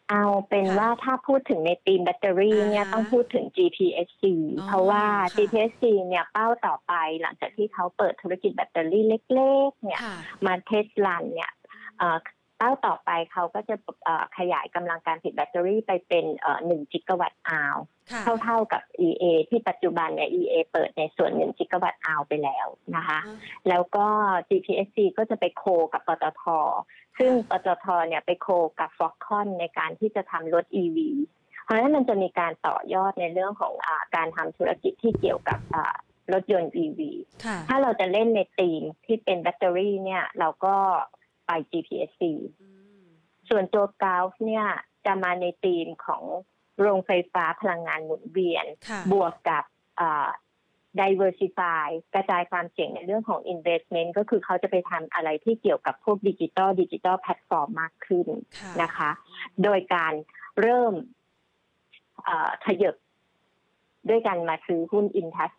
เอาเป็นค่ะว่าถ้าพูดถึงในธีมแบตเตอรี่เนี่ยอ่าฮะต้องพูดถึง GPSC อ๋อเพราะว่าค่ะ GPSC เนี่ยเป้าต่อไปหลังจากที่เขาเปิดธุรกิจแบตเตอรี่เล็ก ๆ เนี่ยค่ะมา test run เนี่ย เอ่อเป้าต่อไปเขาก็จะเอ่อขยายกำลังการผลิตแบตเตอรี่ไปเป็นเอ่อ1จิกะวัตต์อาวค่ะเท่าๆกับ EA ที่ปัจจุบันเนี่ย EA เปิดในส่วน1จิกะวัตต์อาวไปแล้วนะคะ แล้วก็ GPSC ก็จะไป co กับปตท ซึ่งปตทเนี่ยไป co กับ Foxconn ในการที่จะทำรถ EV เพราะฉะนั้นมันจะมีการต่อยอดในเรื่องของอาการทำธุรกิจที่เกี่ยวกับอ่ารถยนต์ EV ค่ะถ้าเราจะเล่นในธีมที่เป็นแบตเตอรี่เนี่ย เราก็ ไป GPSC อืมส่วนตัวกราฟเนี่ยจะมาในธีมของโรงไฟฟ้าพลังงานหมุนเวียนค่ะบวกกับอ่า diversify กระจายความเสี่ยงในเรื่องของ investment ก็คือเขาจะไปทำอะไรที่เกี่ยวกับพวกดิจิ t a ลดิจิ t a ลแพลตฟอร์มมากขึ้นค่ะนะคะ โดยการเริ่มเอ่อขยับด้วยกันมาซื้อหุ้นอินทัช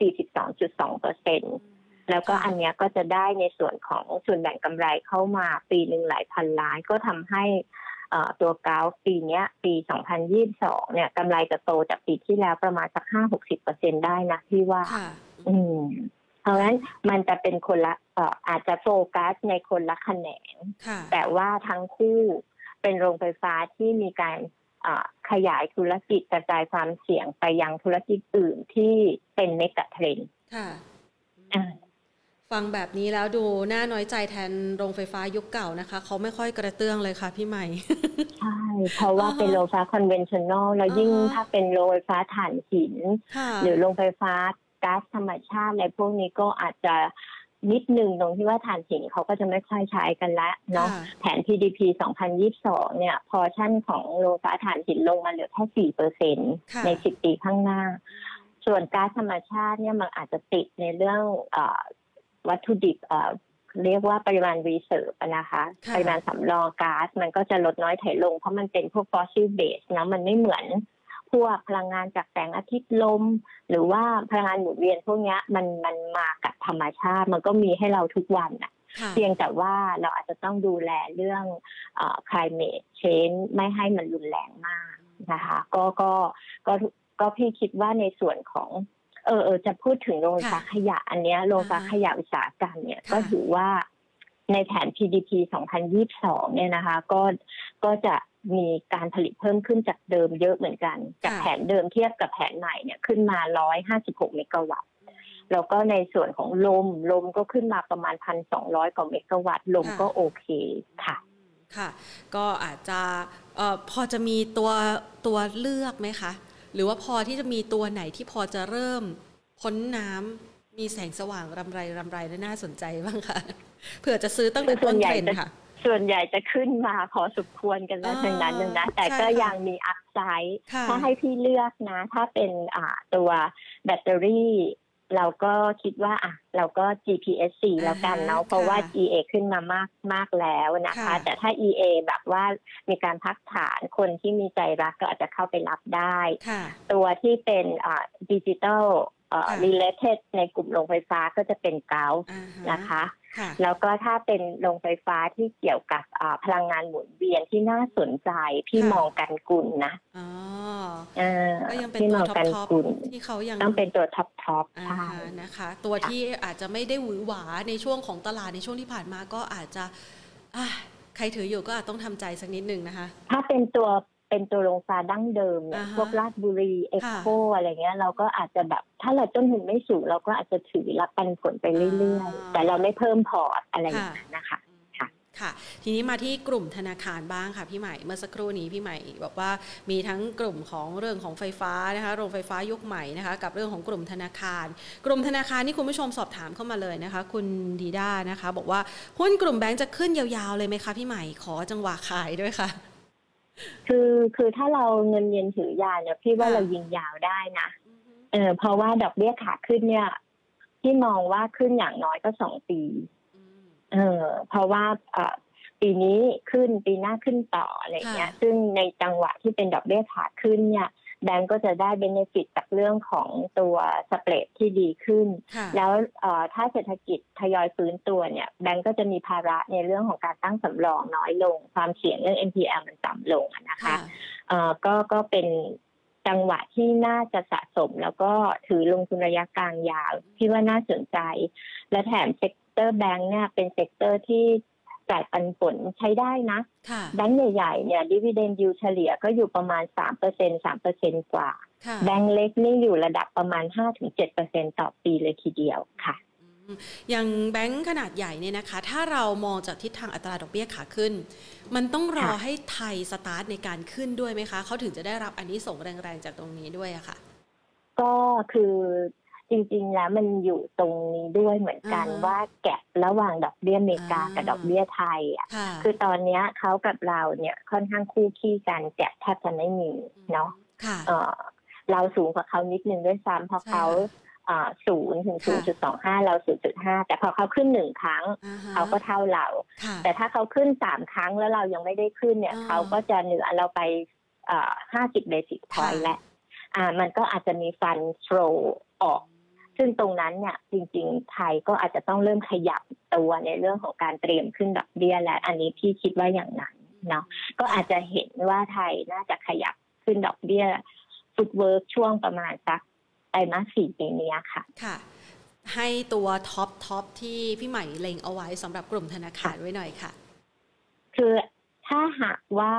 42.2เปอร์เซ็นต์ แล้วก็อันเนี้ยก็จะได้ในส่วนของส่วนแบ่งกำไรเข้ามาปีหนึ่งหลายพันล้านก็ทำให้เอ่อตัวกราฟปีเนี้ยปี 2022 เนี่ยกำไรจะโตจากปีที่แล้วประมาณสัก 5-60เปอร์เซ็นได้นะที่ว่าค่ะอืมเพราะฉะนั้นมันจะเป็นคนละเอ่ออาจจะโฟกัสในคนละแขนงค่ะแต่ว่าทั้งคู่เป็นโรงไฟฟ้าที่มีการอ่าขยายธุรกิจกระจายความเสี่ยงไปยังธุรกิจอื่นที่เป็นเมกะเทรนด์ค่ะอ่า ฟังแบบนี้แล้วดูน่าน้อยใจแทนโรงไฟฟ้ายุคเก่านะคะ เขาไม่ค่อยกระเตื้องเลยค่ะพี่ใหม่ ใช่ เพราะว่าอ่าฮะเป็นโรงไฟฟ้า conventional แล้วยิ่งอ่าฮะถ้าเป็นโรงไฟฟ้าถ่านหินค่ะหรือโรงไฟฟ้าก๊าซธรรมชาติอะไรพวกนี้ก็อาจจะนิดนึงตรงที่ว่าถ่านหินเขาก็จะไม่ค่อยใช้กันแล้วเนาะค่ะแผน PDP 2022 เนี่ย พอชั่นของโรงไฟฟ้าถ่านหินลงมาเหลือแค่4เปอร์เซ็นต์ค่ะใน 10 ปีข้างหน้า ส่วนก๊าซธรรมชาติเนี่ยมันอาจจะติดในเรื่องเออ วัตถุดิบเอ่อเรียกว่าปริมาณ reserve นะคะค่ะปริมาณสำรองก๊าซมันก็จะลดน้อยถอยลง เพราะมันเป็นพวก fossil base นะมันไม่เหมือนพวกพลังงานจากแสงอาทิตย์ลม หรือว่าพลังงานหมุนเวียนพวกเนี้ยมันมันมากับธรรมชาติ มันก็มีให้เราทุกวันอะค่ะเพียงแต่ว่าเราอาจจะต้องดูแลเรื่องเอ่อ climate change ไม่ให้มันรุนแรงมากนะคะ ก็ก็ก็ก็พี่คิดว่าในส่วนของ เออเออจะพูดถึงโรงไฟฟ้าค่ะขยะอันเนี้ยโรงไฟฟ้าอ่าฮะขยะอุตสาหกรรมเนี่ยค่ะก็ถือว่าในแผน PDP 2022 เนี่ยนะคะ ก็ก็จะมีการผลิตเพิ่มขึ้นจากเดิมเยอะเหมือนกัน จากแผนเดิมเทียบกับแผนใหม่เนี่ยขึ้นมา 156 เมกะวัตต์แล้วก็ในส่วนของลมลมก็ขึ้นมาประมาณ 1,200 กว่าเมกะวัตต์ลมค่ะก็โอเคค่ะค่ะ ก็อาจจะเอ่อพอจะมีตัวตัวเลือกไหมคะ หรือว่าพอที่จะมีตัวไหนที่พอจะเริ่มพ้นน้ำมีแสงสว่างรำไรรำไรและน่าสนใจบ้างคะเผื่อจะซื้อตั้งแต่คือส่ต้วนนใหญ่เทรนด์จะค่ะ ส่วนใหญ่จะขึ้นมาพอสมควรกันแล้วอ่าทั้งนั้นเลยนะ แต่ใช่ก็ค่ะยังมีอัพไซด์ค่ะถ้าให้พี่เลือกนะ ถ้าเป็นอ่าตัวแบตเตอรี่ เราก็คิดว่าอะเราก็ GPSC แล้วกันเนาะอ่าฮะเพราะว่าค่ะ EA ขึ้นมามากมากแล้วนะคะค่ะแต่ถ้า EA แบบว่ามีการพักฐานคนที่มีใจรักก็อาจจะเข้าไปรับได้ค่ะตัวที่เป็นดิจิตอลเอ่อค่ะ related ในกลุ่มโรงไฟฟ้าก็จะเป็นเกาอ่าฮนะคะค่ะแล้วก็ถ้าเป็นโรงไฟฟ้าที่เกี่ยวกับอ่าพลังงานหมุนเวียนที่น่าสนใจพี่ค่ะมองกันกุลนะอ๋อเออก็ยังเป็นพี่ตัมวองท็อปกันท็อปกุลที่เขายังต้องเป็นตัวท็อปท็อปอ่าใช่ฮะนะคะ ตัวที่อาจจะไม่ได้หวือหวาในช่วงของตลาดในช่วงที่ผ่านมาก็อาจจะอะใครถืออยู่ก็อาจต้องทำใจสักนิดหนึ่งนะคะ ถ้าเป็นตัว เป็นตัวโรงไฟฟ้าดั้งเดิมเนี่ยอ่าฮะพวกราชบุรีเอ็กค่ะโคอะไรเงี้ย เราก็อาจจะแบบถ้าเราต้นทุนไม่สูงเราก็อาจจะถือรับปันผลไปเรื่อยอ่าๆแต่เราไม่เพิ่มพอร์ตอะไรอย่างนั้นนะคะค่ะค่ะทีนี้มาที่กลุ่มธนาคารบ้างค่ะพี่ใหม่เมื่อสักครู่นี้พี่ใหม่บอกว่ามีทั้งกลุ่มของเรื่องของไฟฟ้านะคะโรงไฟฟ้ายุคใหม่นะคะกับเรื่องของกลุ่มธนาคาร กลุ่มธนาคารนี่คุณผู้ชมสอบถามเข้ามาเลยนะคะ คุณดีด้านะคะ บอกว่าหุ้นกลุ่มแบงก์จะขึ้นยาวๆเลยไหมคะพี่ใหม่ขอจังหวะขายด้วยค่ะ คือคือถ้าเราเงินเย็นถือยาวเนี่ยพี่ว่าค่ะเรายิงยาวได้นะเออเพราะว่าดอกเบี้ยขาขึ้นเนี่ยพี่มองว่าขึ้นอย่างน้อยก็สองปีเออเพราะว่าเอ่อปีนี้ขึ้นปีหน้าขึ้นต่ออะไรเงี้ยค่ะซึ่งในจังหวะที่เป็นดอกเบี้ยขาขึ้นเนี่ย แบงก์ก็จะได้เบนฟิตจากเรื่องของตัวสเปรดที่ดีขึ้นค่ะแล้วเอ่อถ้าเศรษฐกิจทยอยฟื้นตัวเนี่ยแบงก์ก็จะมีภาระในเรื่องของการตั้งสำรองน้อยลง ความเสี่ยงเรื่อง NPL มันต่ำลงอะนะคะค่ะเอ่อก็ก็เป็นจังหวะที่น่าจะสะสม แล้วก็ถือลงทุนระยะกลางยาวที่ว่าน่าสนใจ และแถม sector แบงค์เนี่ยเป็น sector ที่ จ่ายปันผลใช้ได้นะค่ะแบงค์ใหญ่ๆเนี่ยดิวิเดนยูเฉลี่ยก็อยู่ประมาณ3% 3%กว่าค่ะแบงค์เล็กนี่อยู่ระดับประมาณ5-7%ต่อปีเลยทีเดียวค่ะอืมอย่างแบงก์ขนาดใหญ่เนี่ยนะคะ ถ้าเรามองจากทิศทางอัตราดอกเบี้ยขาขึ้น มันต้องรอค่ะให้ไทยสตาร์ทในการขึ้นด้วยไหมคะ เขาถึงจะได้รับอันนี้ส่งส์แรงๆจากตรงนี้ด้วยอะค่ะ ก็คือ จริงๆ แล้วมันอยู่ตรงนี้ด้วยเหมือนกันอ่าฮะว่าแกะระหว่างดอกเบี้ยอเมริกาอ่ากับดอกเบี้ยไทยอะค่ะคือตอนเนี้ยเขากับเราเนี่ยค่อนข้างคู่ขี้กันแกะแทบจะไม่มีเนาะค่ะเออเราสูงกว่าเขานิดนึงด้วยซ้ำเพราะใช่เขาศูนย์ถึงศูนย์จุดสองห้าเราศูนย์จุดห้าแต่พอเขาขึ้นหนึ่งครั้งอ่ฮะเขาก็เท่าเราค่ะแต่ถ้าเขาขึ้นสามครั้งแล้วเรายังไม่ได้ขึ้นเนี่ยอ่าเขาก็จะเหนือเราไปห้าสิบเบสิ p พอยต์ค่ะแหละอ่ามันก็อาจจะมี fund flow ออก ซึ่งตรงนั้นเนี่ยจริงๆ ไทยก็อาจจะต้องเริ่มขยับตัวในเรื่องของการเตรียมขึ้นดอกเบี้ยและอันนี้พี่คิดว่าอย่างนั้นเนาะก็อาจจะเห็นว่าไทยน่าจะขยับขึ้นดอกเบี้ย footwork ช่วงประมาณสักไตรมาสสี่ปีนี้ค่ะค่ะ ให้ตัวท็อปท็อปที่พี่ใหม่เล็งเอาไว้สำหรับกลุ่มธนาคารไว้หน่อยค่ะ คือถ้าหากว่า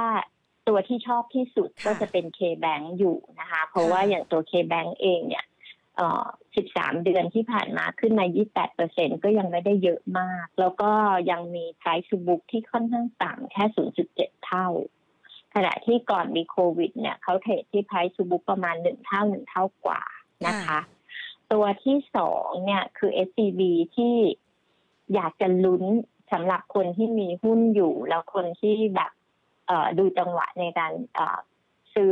ตัวที่ชอบที่สุดค่ะก็จะเป็น K-Bank อยู่นะคะ เพราะค่ะว่าอย่างตัว K-Bank เองเนี่ยเอ่อ 13 เดือนที่ผ่านมาขึ้นมา 28เปอร์เซ็นก็ยังไม่ได้เยอะมาก แล้วก็ยังมี price to book ที่ค่อนข้างต่ำแค่ 0.7 เท่า ขณะที่ก่อนมีโควิด เนี่ยเขาเทรดที่ price to book ประมาณ 1 เท่า 1 เท่ากว่านะคะ ตัวที่สองเนี่ยคือ SCB ที่อยากจะลุ้นสำหรับคนที่มีหุ้นอยู่ แล้วคนที่แบบเอ่อดูจังหวะในการเอ่อซื้อ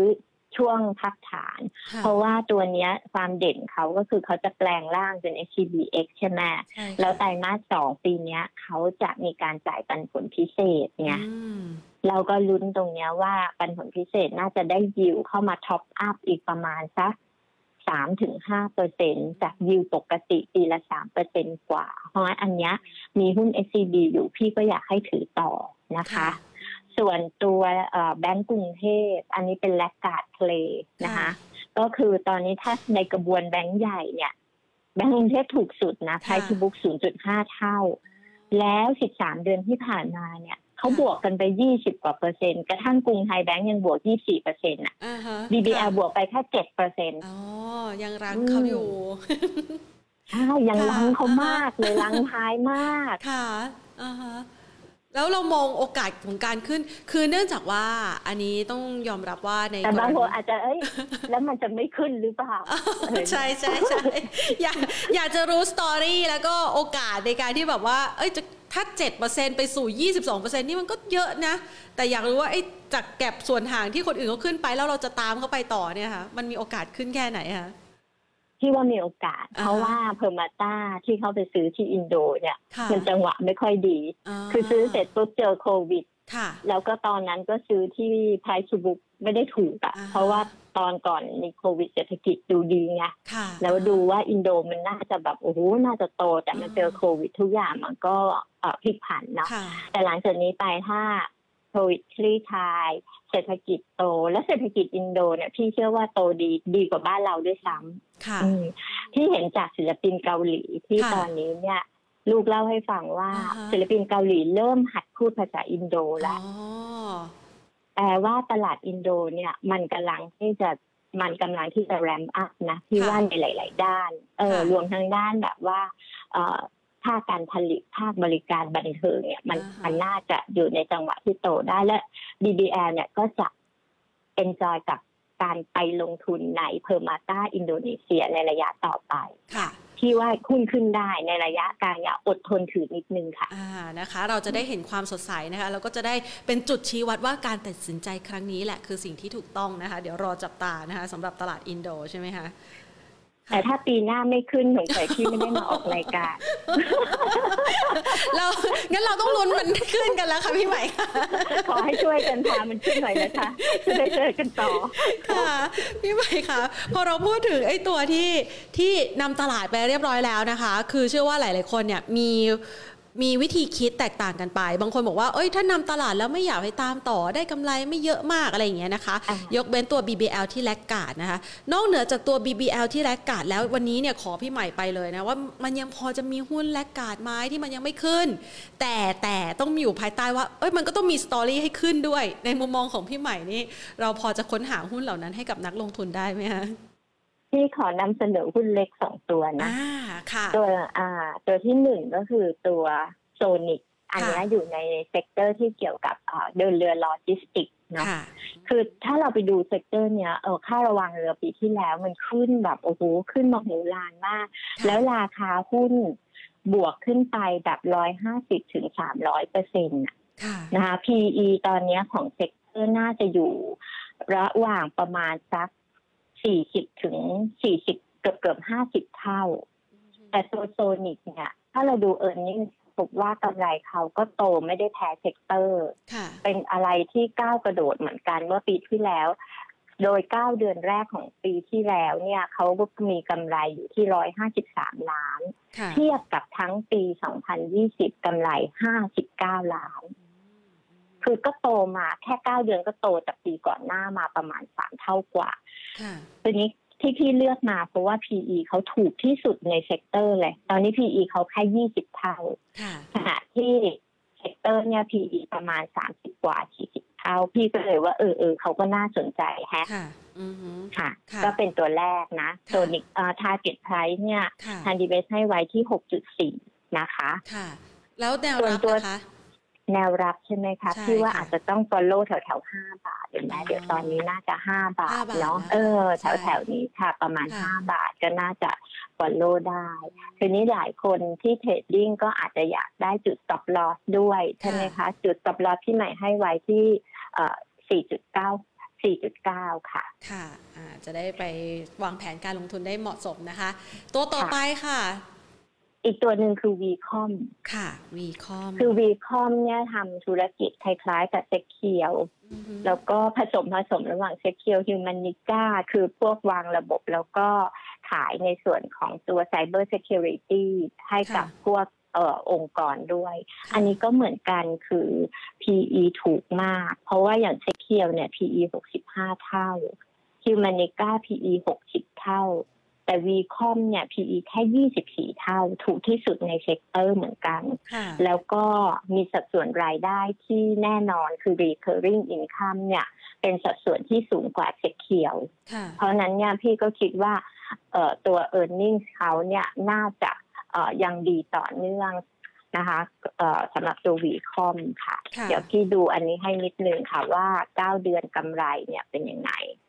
ช่วงพักฐานค่ะเพราะว่าตัวเนี้ยความเด่นเขาก็คือเขาจะแปลงร่างเป็น SCBX ใช่ไหมใช่ค่ะแล้วไตรมาสสองปีเนี้ยเขาจะมีการจ่ายปันผลพิเศษไงอืมเราก็ลุ้นตรงเนี้ยว่าปันผลพิเศษน่าจะได้ยิวเข้ามาท็อปอัพอีกประมาณสักสามถึงห้าเปอร์เซ็นต์จากยิวปกติปีละสามเปอร์เซ็นต์กว่า เพราะงั้นอันเนี้ยมีหุ้น SCB อยู่พี่ก็อยากให้ถือต่อนะคะ ส่วนตัวเอ่อแบงก์กรุงเทพอันนี้เป็น laggard play นะคะ ก็คือตอนนี้ถ้าในกระบวนแบงก์ใหญ่เนี่ยแบงก์กรุงเทพถูกสุดนะ price ค่ะ to book 0.5เท่า แล้ว13เดือนที่ผ่านมาเนี่ยเขาบวกกันไป20กว่าเปอร์เซ็นต์กระทั่งกรุงไทยแบงก์ยังบวก24เปอร์เซ็นต์อะอ่าฮะ BBL ค่ะบวกไปแค่7เปอร์เซ็นต์อ๋อ ยังรักเขาอยู่ใช่ยังค่ะลังเขามากเลยลังท้ายมากค่ะอ่าฮะ แล้วเรามองโอกาสของการขึ้น คือเนื่องจากว่าอันนี้ต้องยอมรับว่าในแต่บางกครนณีอาจจะเอ้ยแล้วมันจะไม่ขึ้นหรือเปล่าใช่ใช่ใช่อยากอยากจะรู้สตอรี่แล้วก็โอกาสในการที่แบบว่า เอ้ยจะถ้า7%ไปสู่ 22%นี่มันก็เยอะนะ แต่อยากรู้ว่าไอ้จากแก็บส่วนห่างที่คนอื่นเขาขึ้นไปแล้วเราจะตามเขาไปต่อเนี่ยค่ะมันมีโอกาสขึ้นแค่ไหนคะ ที่ว่ามีโอกาสอ่าฮะเพราะว่า Permata ที่เขาไปซื้อที่อินโดเนี่ยค่ะมันจังหวะไม่ค่อยดีคือซื้อเสร็จปุ๊บเจอโควิดค่ะแล้วก็ตอนนั้นก็ซื้อที่ price book ไม่ได้ถูกอะอ่าฮะเพราะว่าตอนก่อนมีโควิดเศรษฐกิจดูดีไงค่ะแล้วดูว่าอินโดมันน่าจะแบบโอ้โหน่าจะโตแต่มันอ่าเจอโควิดทุกอย่างมันก็เอ่อพลิกผันเนาะค่ะแต่หลังจากนี้ไปถ้า โควิดคลี่คลาย เศรษฐกิจโต และเศรษฐกิจอินโดเนี่ยพี่เชื่อว่าโตดีดีกว่าบ้านเราด้วยซ้ำค่ะอืมที่เห็นจากศิลปินเกาหลีที่ค่ะตอนนี้เนี่ยลูกเล่าให้ฟังว่าอ่าฮะศิลปินเกาหลีเริ่มหัดพูดภาษาอินโดอ๋แล้วอแปลว่าตลาดอินโดเนี่ยมันกำลังที่จะมันกำลังที่จะแรมอัพนะที่ค่ะว่าในหลาย ๆ ด้าน เออค่ะรวมทั้งด้านแบบว่าเอ่อภาคการผลิตภาคบริการบันเทิงเนี่ยมันอ่าฮะมันน่าจะอยู่ในจังหวะที่โตได้และ BBL เนี่ยก็จะ enjoy กับการไปลงทุนใน Permata อินโดนีเซียในระยะต่อไปค่ะที่ว่าหุ้นขึ้นได้ในระยะกลางอย่าอดทนถือนิดนึงค่ะอ่านะคะ เราจะได้เห็นความสดใสนะคะแล้วก็จะได้เป็นจุดชี้วัดว่าการตัดสินใจครั้งนี้แหละคือสิ่งที่ถูกต้องนะคะ เดี๋ยวรอจับตานะคะสำหรับตลาดอินโดใช่ไหมคะ แต่ถ้าปีหน้าไม่ขึ้นสงสัยพี่ไม่ได้มาออกรายการเรางั้นเราต้องลุ้นมันขึ้นกันแล้วค่ะพี่ใหม่ค่ะขอให้ช่วยกันพามันขึ้นหน่อยนะคะจะได้เจอกันต่อค่ะ พี่ใหม่ค่ะพอเราพูดถึงไอ้ตัวที่ที่นำตลาดไปเรียบร้อยแล้วนะคะ คือเชื่อว่าหลาย ๆ คนเนี่ยมี มีวิธีคิดแตกต่างกันไป บางคนบอกว่า เอ้ย ถ้านำตลาดแล้วไม่อยากให้ตามต่อ ได้กำไรไม่เยอะมากอะไรอย่างเงี้ยนะคะ ยกเว้นตัว BBL ที่แลกกาดนะคะ นอกเหนือจากตัว BBL ที่แลกกาดแล้ววันนี้เนี่ยขอพี่ใหม่ไปเลยนะว่ามันยังพอจะมีหุ้น laggard ไหมที่มันยังไม่ขึ้น แต่แต่ต้องมีอยู่ภายใต้ว่า เอ้ย มันก็ต้องมี story ให้ขึ้นด้วย ในมุมมองของพี่ใหม่นี่ เราพอจะค้นหาหุ้นเหล่านั้นให้กับนักลงทุนได้ไหมคะ พี่ขอนำเสนอหุ้นเล็กสองตัวนะอ่าค่ะตัวอ่า ตัวที่หนึ่งก็คือตัว SONIC อันเนี้ยค่ะอยู่ใน sector ที่เกี่ยวกับอ่าเดินเรือโลจิสติกส์เนาะค่ะคือถ้าเราไปดู sector เนี้ยเออค่าระวางเรือปีที่แล้วมันขึ้นแบบโอ้โหขึ้นมาโหฬารมากค่ะแล้วราคาหุ้นบวกขึ้นไปแบบร้อยห้าสิบถึงสามร้อยเปอร์เซ็นต์ค่ะนะคะ PE ตอนเนี้ยของ sector น่าจะอยู่ระหว่างประมาณสัก สี่สิบถึงสี่สิบเกือบเกือบห้าสิบเท่า แต่ตัว SONIC เนี่ย ถ้าเราดู earning พบว่ากำไรเขาก็โตไม่ได้แพ้ sector ค่ะเป็นอะไรที่ก้าวกระโดดเหมือนกันเมื่อปีที่แล้ว โดยเก้าเดือนแรกของปีที่แล้วเนี่ยเขาก็มีกำไรอยู่ที่ร้อยห้าสิบสามล้านค่ะเทียบกับทั้งปี 2020 กำไร 59 ล้าน คือก็โตมาแค่9เดือนก็โตจากปีก่อนหน้ามาประมาณ3เท่ากว่าค่ะทีนี้ที่พี่เลือกมาเพราะว่า PE เขาถูกที่สุดใน sector เลย ตอนนี้ PE เขาแค่20เท่าค่ะขณะที่ sector เนี่ย PE ประมาณ30กว่า40เท่า พี่ก็เลยว่าเออเออเขาก็น่าสนใจแฮะค่ะอือหือค่ะค่ะก็เป็นตัวแรกนะค่ะโซนิกอ่า target price เนี่ยค่ะทาง DBS ให้ไว้ที่6.4นะคะ ค่ะ แล้วแนวรับส่วนตัวนะคะ แนวรับใช่ไหมคะใช่พี่ว่าค่ะอาจจะต้อง follow แถวแถวห้าบาทเห็นไหมอ๋อเดี๋ยวตอนนี้น่าจะห้าบาทห้าบาทเนาะนะเออใช่แถวแถวนี้ค่ะประมาณค่ะห้าบาทก็น่าจะ follow ได้ ทีนี้หลายคนที่ trading ก็อาจจะอยากได้จุด stop loss ด้วยใช่ไหมคะ จุด stop loss พี่ใหม่ให้ไว้ที่เอ่อ4.9 4.9 ค่ะ ค่ะอ่าจะได้ไปวางแผนการลงทุนได้เหมาะสมนะคะ ตัวต่อไปค่ะ อีกตัวหนึ่งคือ VCOM ค่ะ VCOM คือ VCOM เนี่ยทำธุรกิจคล้ายๆกับ SECURE แล้วก็ผสมผสมระหว่าง SECURE Humanica คือพวกวางระบบแล้วก็ขายในส่วนของตัว Cyber Security ให้กับค่ะพวกเอ่อองค์กรด้วย อันนี้ก็เหมือนกันคือ PE ถูกมาก เพราะว่าอย่าง SECURE เนี่ย PE 65 เท่า Humanica PE 60 เท่า แต่ VCOM เนี่ย PE แค่ 24 เท่าถูกที่สุดใน sector เหมือนกันค่ะแล้วก็มีสัดส่วนรายได้ที่แน่นอนคือ recurring income เนี่ย เป็นสัดส่วนที่สูงกว่า SECURE ค่ะเพราะฉะนั้นเนี่ยพี่ก็คิดว่าเอ่อตัว e a r n i n g เขาเนี่ยน่าจะเอ่อยังดีต่อเนื่องนะคะเอ่อสำหรับตัววีคอมค่ะค่ะ เดี๋ยวพี่ดูอันนี้ให้นิดนึงค่ะว่า 9 เดือนกำไรเนี่ยเป็นยังไงค่ะ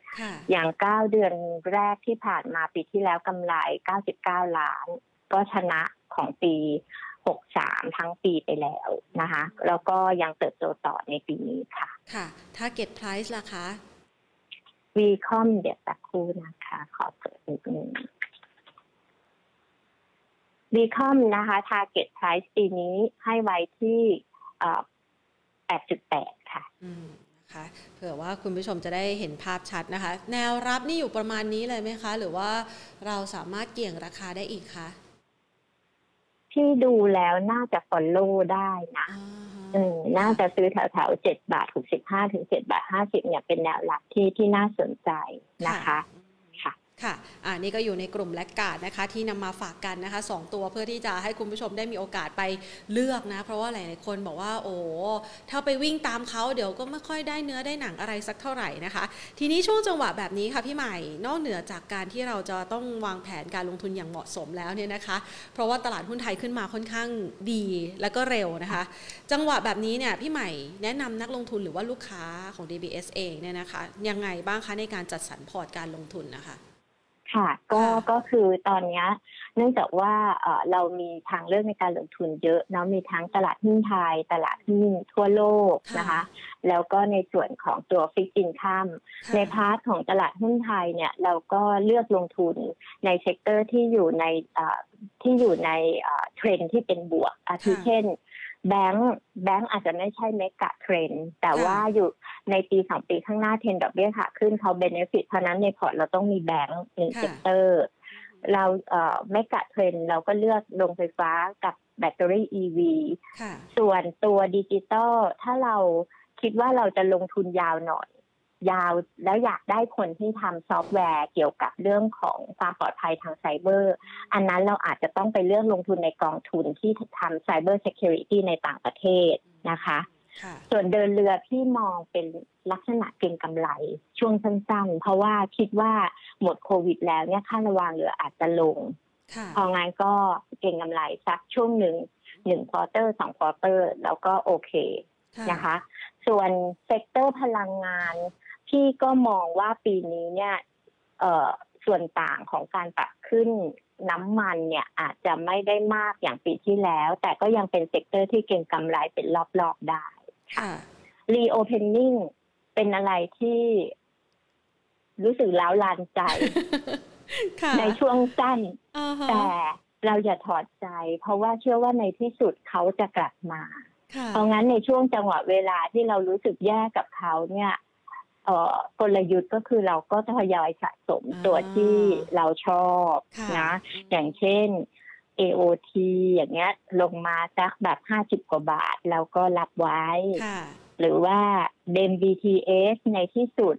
อย่าง9เดือนแรกที่ผ่านมาปีที่แล้วกำไร99ล้าน ก็ชนะของปี63ทั้งปีไปแล้วนะคะ แล้วก็ยังเติบโตต่อในปีนี้ค่ะ ค่ะ target price ล่ะคะวีคอมเดี๋ยวสักครู่นะคะ ขอเปิดนิดนึงวีคอมนะคะ Target Price ปีนี้ให้ไว้ที่เอ่อ8.8ค่ะอืม นะคะเผื่อว่าคุณผู้ชมจะได้เห็นภาพชัดนะคะ แนวรับนี่อยู่ประมาณนี้เลยไหมคะ หรือว่าเราสามารถเกี่ยงราคาได้อีกคะที่ดูแล้วน่าจะ follow ได้นะอ่าฮะเออน่าจะซื้อแถวแถวเจ็ดบาทหกสิบห้าถึงเจ็ดบาทห้าสิบเนี่ยเป็นแนวรับที่ที่น่าสนใจนะคะ ค่ะอ่านี่ก็อยู่ในกลุ่มแลกการ์ดนะคะที่นำมาฝากกันนะคะสองตัวเพื่อที่จะให้คุณผู้ชมได้มีโอกาสไปเลือกนะ เพราะว่าหลายๆคนบอกว่าโอ้ถ้าไปวิ่งตามเขาเดี๋ยวก็ไม่ค่อยได้เนื้อได้หนังอะไรสักเท่าไหร่นะคะ ทีนี้ช่วงจังหวะแบบนี้ค่ะพี่ใหม่นอกเหนือจากการที่เราจะต้องวางแผนการลงทุนอย่างเหมาะสมแล้วเนี่ยนะคะ เพราะว่าตลาดหุ้นไทยขึ้นมาค่อนข้างดีแล้วก็เร็วนะคะ จังหวะแบบนี้เนี่ยพี่ใหม่แนะนำนักลงทุนหรือว่าลูกค้าของ DBS เองเนี่ยนะคะยังไงบ้างคะในการจัดสรรพอร์ตการลงทุนนะคะ ค่ะก็ค่ะก็คือตอนเนี้ยเนื่องจากว่าเอ่อเรามีทางเลือกในการลงทุนเยอะเนาะมีทั้งตลาดหุ้นไทย ตลาดหุ้นทั่วโลกนะคะ แล้วก็ในส่วนของตัว fixed income ค่ะใน part ของตลาดหุ้นไทยเนี่ยเราก็เลือกลงทุนใน sector ที่อยู่ในเอ่อที่อยู่ในเอ่อเทรนด์ที่เป็นบวกอาทิค่ะเช่น แบงก์แบงก์อาจจะไม่ใช่ mega trend แต่ค่ะว่าอยู่ในปีสองปีข้างหน้าเทรนด์ดอกเบี้ยขาขึ้นเขา benefit เพราะฉะนั้นในพอร์ตเราต้องมีแบงก์หนึ่งค่ะ sector เราเอ่อ mega trend เราก็เลือกโรงไฟฟ้ากับแบตเตอรี่ EV ค่ะส่วนตัวดิจิตอลถ้าเราคิดว่าเราจะลงทุนยาวหน่อย ยาวแล้วอยากได้คนที่ทำซอฟต์แวร์เกี่ยวกับเรื่องของความปลอดภัยทางไซเบอร์ อันนั้นเราอาจจะต้องไปเลือกลงทุนในกองทุนที่ทำไซเบอร์ e c u r i t y ในต่างประเทศนะคะค่ะส่วนเดินเรือที่มองเป็นลักษณะเก็งกำไรช่วงสั้นๆ เพราะว่าคิดว่าหมดโควิดแล้วเนี่ยค่าระวางเรืออาจจะลงค่ะพองั้นก็เก็งกำไรสักช่วงหนึ่งหนึ่ง quarter สอง quarter แล้วก็โอเคนะคะ ส่วน sector พลังงาน พี่ก็มองว่าปีนี้เนี่ยเอ่อส่วนต่างของการปรับขึ้นน้ำมันเนี่ยอาจจะไม่ได้มากอย่างปีที่แล้ว แต่ก็ยังเป็น sector ที่เก็งกำไรเป็นรอบๆได้ค่ะ reopening เป็นอะไรที่รู้สึกร้าวรานใจค่ะในช่วงสั้นอ่าฮะแต่เราอย่าถอดใจ เพราะว่าเชื่อว่าในที่สุดเขาจะกลับมาค่ะเพราะงั้นในช่วงจังหวะเวลาที่เรารู้สึกแย่กับเขาเนี่ยเอ่อ กลยุทธ์ก็คือเราก็ทยอยสะสมตัวที่เราชอบค่ะนะ อย่างเช่น AOT อย่างเงี้ยลงมาสักแบบห้าสิบกว่าบาทแล้วก็รับไว้ค่ะหรือว่าเดม BTS ในที่สุด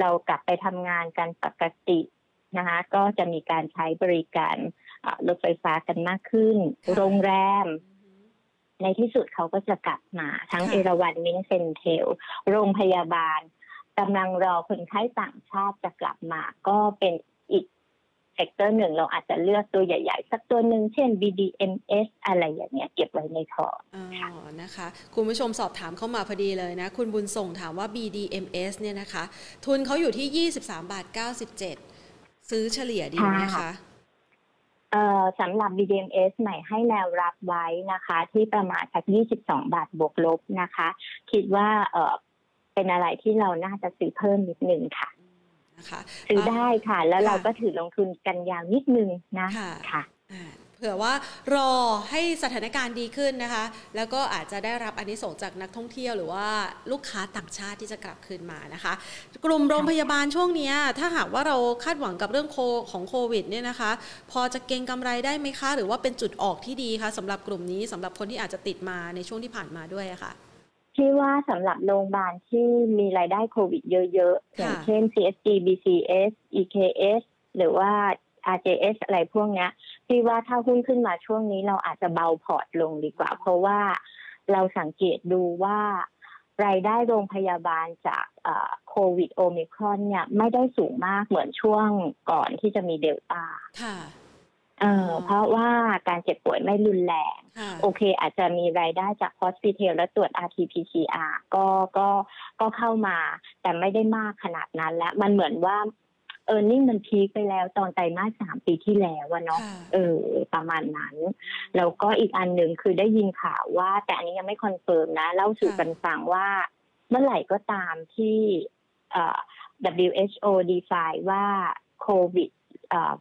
เรากลับไปทำงานกันปกตินะคะก็จะมีการใช้บริการอ่ารถไฟฟ้ากันมากขึ้นค่ะโรงแรม ในที่สุดเขาก็จะกลับมา ทั้งค่ะเอราวันมินเซนเทล โรงพยาบาล กำลังรอคนไข้ต่างชาติจะกลับมา ก็เป็นอีก sector หนึ่งเราอาจจะเลือกตัวใหญ่ ๆ สักตัวหนึ่งเช่น BDMS อะไรอย่างเงี้ยเก็บไว้ในพอร์ตอ๋อนะคะ คุณผู้ชมสอบถามเข้ามาพอดีเลยนะ คุณบุญส่งถามว่า BDMS เนี่ยนะคะ ทุนเขาอยู่ที่ 23 บาท 97 ซื้อเฉลี่ยดีไหมคะค่ะเอ่อสำหรับ BDMs ใหม่ให้แนวรับไว้นะคะ ที่ประมาณสัก22 บาทบวกลบนะคะ คิดว่า เออเป็นอะไรที่เราน่าจะซื้อเพิ่มนิดนึงค่ะนะคะซื้อได้ค่ะ แล้วค่ะเราก็ถือลงทุนกันยาวนิดนึงนะค่ะค่ะอ่าเผื่อว่ารอให้สถานการณ์ดีขึ้นนะคะ แล้วก็อาจจะได้รับอันนี้ส่งส์จากนักท่องเที่ยวหรือว่าลูกค้าต่างชาติที่จะกลับคืนมานะคะ กลุ่มโรงพยาบาลช่วงเนี้ยถ้าหากว่าเราคาดหวังกับเรื่องโคของโควิดเนี่ยนะคะ พอจะเก็งกำไรได้ไหมคะ หรือว่าเป็นจุดออกที่ดีคะสำหรับกลุ่มนี้สำหรับคนที่อาจจะติดมาในช่วงที่ผ่านมาด้วยอะค่ะ ที่ว่าสำหรับโรงพยาบาลที่มีรายได้โควิดเยอะๆ อย่างเช่น CSG BCS EKS หรือว่า RJS อะไรพวกเนี้ยที่ว่าถ้าหุ้นขึ้นมาช่วงนี้เราอาจจะเบาพอร์ตลงดีกว่า เพราะว่าเราสังเกตดูว่ารายได้โรงพยาบาลจากโควิดโอมิครอนเนี่ยไม่ได้สูงมากเหมือนช่วงก่อนที่จะมีเดลต้าค่ะ เออเพราะว่าการเจ็บป่วยไม่รุนแรงค่ะโอเค อาจจะมีรายได้จาก hospitel และตรวจ RT-PCR ก็ก็ก็เข้ามา แต่ไม่ได้มากขนาดนั้นแล้วมันเหมือนว่า earning มัน peak ไปแล้วตอนไตรมาสสามปีที่แล้วอะเนาะค่ะเออประมาณนั้น แล้วก็อีกอันหนึ่งคือได้ยินข่าวว่า แต่อันนี้ยังไม่ confirm นะ เล่าสู่กันฟังว่า เมื่อไหร่ก็ตามที่เอ่อ WHO define ว่าโควิดเอ่อ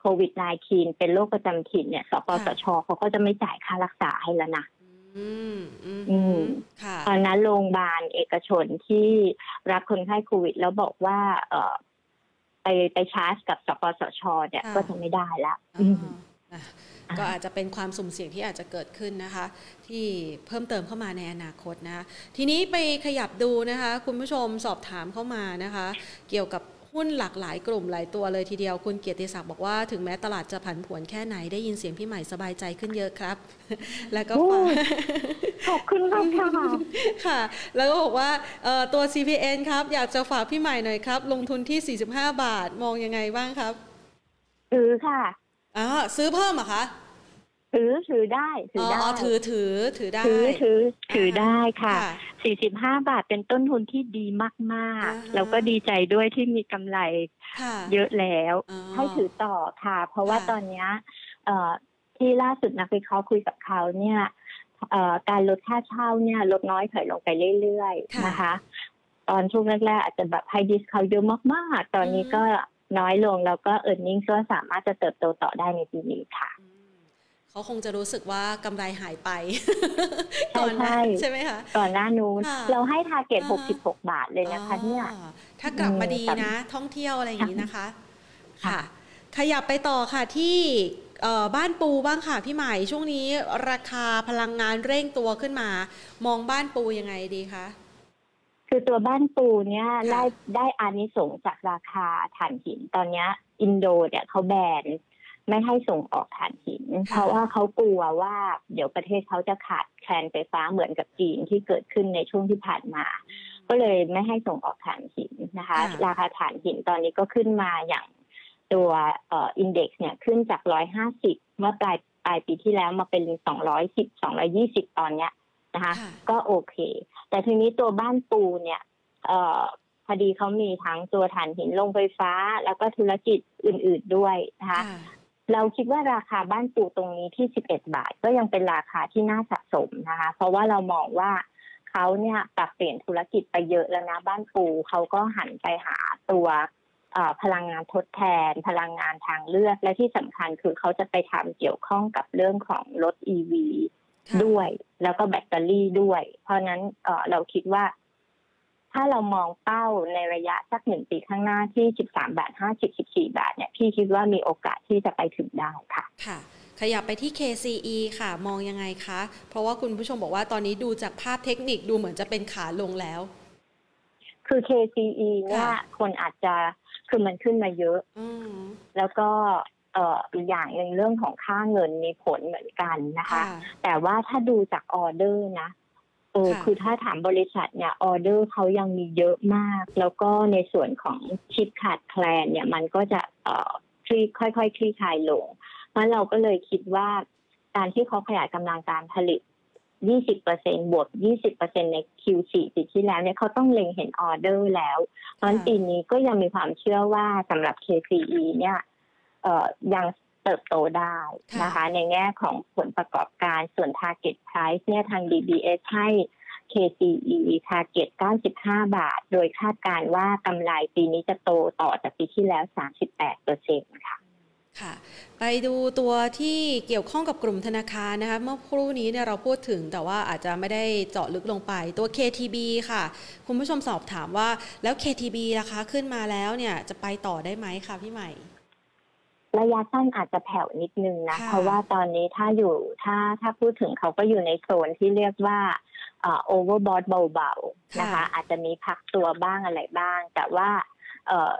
โควิด -19 เป็นโรคประจำถิ่นเนี่ยสปสชเขาก็จะไม่จ่ายค่ารักษาให้แล้วนะอืมอืมอืมอืมค่ะตอนนั้นโรงพยาบาลเอกชนที่รับคนไข้โควิด แล้วบอกว่า เออไปไปชาร์จกับสปสชเนี่ยค่ะก็จะไม่ได้ละอ๋อือมอะก็อาจจะเป็นความสุ่มเสี่ยงที่อาจจะเกิดขึ้นนะคะ ที่เพิ่มเติมเข้ามาในอนาคตนะคะทีนี้ไปขยับดูนะคะ คุณผู้ชมสอบถามเข้ามานะคะ เกี่ยวกับ หุ้นหลากหลายกลุ่มหลายตัวเลยทีเดียวคุณเกียรติศักดิ์บอกว่าถึงแม้ตลาดจะผันผวนแค่ไหนได้ยินเสียงพี่ใหม่สบายใจขึ้นเยอะครับ แล้วก็ฝากขอบคุณมากค่ะค่ะ แล้วก็บอกว่าเอ่อตัว CPN ครับ อยากจะฝากพี่ใหม่หน่อยครับ ลงทุนที่ 45 บาทมองยังไงบ้างครับถือค่ะอ๋อซื้อเพิ่มเหรอคะ ถือถือได้ถือ๋ออได้อ๋อถือถือถือได้ถือถือถือได้ค่ะค่ะสี่สิบห้าบาทเป็นต้นทุนที่ดีมากอ่าฮะๆแล้วก็ดีใจด้วยที่มีกำไรค่ะเยอะแล้วอ๋อให้ถือต่อค่ะ เพราะว่าค่ะตอนเนี้ยเอ่อที่ล่าสุดนักวิเคราะห์คุยกับเขาเนี่ยเอ่อการลดค่าเช่าเนี่ยลดน้อยถอยลงไปเรื่อยๆนะคะ ตอนช่วงแรกๆอาจจะแบบให้ดิสเขาเยอะมากๆ ตอนนี้ก็น้อยลงแล้วก็เอิร์เน็งก็สามารถจะเติบโตต่อได้ในปีนี้ค่ะอืม เขาคงจะรู้สึกว่ากำไรหายไปใช่ก่อนหนะใช่ใช่ไหมคะ ก่อนหน้านู้นค่ะเราให้ทาร์เก็ตอ่าฮะ66 บาทเลยนะคะเนี่ยอ๋อถ้ากลับมาดีอืมนะ ท่องเที่ยวอะไรอย่างนี้นะคะ ค่ะค่ะขยับไปต่อค่ะที่เอ่อบ้านปูบ้างค่ะพี่ใหม่ช่วงนี้ราคาพลังงานเร่งตัวขึ้นมา มองบ้านปูยังไงดีคะคือตัวบ้านปูเนี่ยค่ะได้ได้อานิสงส์จากราคาถ่านหินตอนเนี้ยอินโดเนี่ยเขาแบน ไม่ให้ส่งออกถ่านหิน เพราะว่าเขากลัวว่าเดี๋ยวประเทศเขาจะขาดแคลนไฟฟ้าเหมือนกับจีนที่เกิดขึ้นในช่วงที่ผ่านมา ก็เลยไม่ให้ส่งออกถ่านหินนะคะค่ะราคาถ่านหินตอนนี้ก็ขึ้นมาอย่างตัวเอ่อินเด็กซ์เนี่ยขึ้นจากร้อยห้าสิบเมื่อปลายปลายปีที่แล้วมาเป็นสองร้อยสิบสองร้อยี่สิบตอนเนี้ยนะคะค่ะก็โอเค แต่ทีนี้ตัวบ้านปูเนี่ยเอ่อพอดีเขามีทั้งตัวถ่านหินลงไฟฟ้า แล้วก็ธุรกิจอื่น ๆด้วยนะคะค่ะ เราคิดว่าราคาบ้านปูตรงนี้ที่ 11 บาท ก็ยังเป็นราคาที่น่าสะสมนะคะ เพราะว่าเรามองว่าเขาเนี่ยปรับเปลี่ยนธุรกิจไปเยอะแล้วนะบ้านปูเขาก็หันไปหาตัวเอ่อพลังงานทดแทน พลังงานทางเลือกและที่สำคัญคือเขาจะไปทำเกี่ยวข้องกับเรื่องของรถ EV ค่ะด้วย แล้วก็แบตเตอรี่ด้วย เพราะฉะนั้นเอ่อเราคิดว่า ถ้าเรามองเป้าในระยะสักหนึ่งปีข้างหน้าที่ 13 บาท 50 14 บาทเนี่ยพี่คิดว่ามีโอกาสที่จะไปถึงได้ค่ะ ค่ะ ขยับไปที่ KCE ค่ะมองยังไงคะ เพราะว่าคุณผู้ชมบอกว่าตอนนี้ดูจากภาพเทคนิคดูเหมือนจะเป็นขาลงแล้ว คือ KCE เนี่ยค่ะคนอาจจะคือมันขึ้นมาเยอะอืมแล้วก็เอ่ออีกอย่างหนึ่งเรื่องของค่าเงินมีผลเหมือนกันนะคะค่ะแต่ว่าถ้าดูจากออเดอร์นะ เออค่ะคือถ้าถามบริษัทเนี่ยออเดอร์เขายังมีเยอะมาก แล้วก็ในส่วนของชิปขาดแคลนเนี่ยมันก็จะเอ่อคลี่ค่อยๆคลี่คลายลงเพราะเราก็เลยคิดว่าการที่เขาขยายกำลังการผลิต 20%บวก 20%ใน Q4 ปีที่แล้วเนี่ยเขาต้องเล็งเห็นออเดอร์แล้ว เพราะฉะนั้นปีนี้ก็ยังมีความเชื่อว่าสำหรับ KCE เนี่ยเอ่อยัง เติบโตได้นะคะ ในแง่ของผลประกอบการส่วน Target Price เนี่ยทาง DBS ให้ KCE Target 95 บาท โดยคาดการณ์ว่ากำไรปีนี้จะโตต่อจากปีที่แล้ว 38เปอร์เซ็นต์ค่ะค่ะ ไปดูตัวที่เกี่ยวข้องกับกลุ่มธนาคารนะคะ เมื่อครู่นี้เนี่ยเราพูดถึงแต่ว่าอาจจะไม่ได้เจาะลึกลงไปตัว KTB ค่ะ คุณผู้ชมสอบถามว่าแล้ว KTB ราคาขึ้นมาแล้วเนี่ยจะไปต่อได้ไหมคะพี่ใหม่ ระยะสั้นอาจจะแผ่วนิดนึงนะค่ะเพราะว่าตอนนี้ถ้าอยู่ถ้าถ้าพูดถึงเขาก็อยู่ในโซนที่เรียกว่าโอเวอร์บอทเบาๆนะคะ อาจจะมีพักตัวบ้างอะไรบ้าง แต่ว่าเอ่อ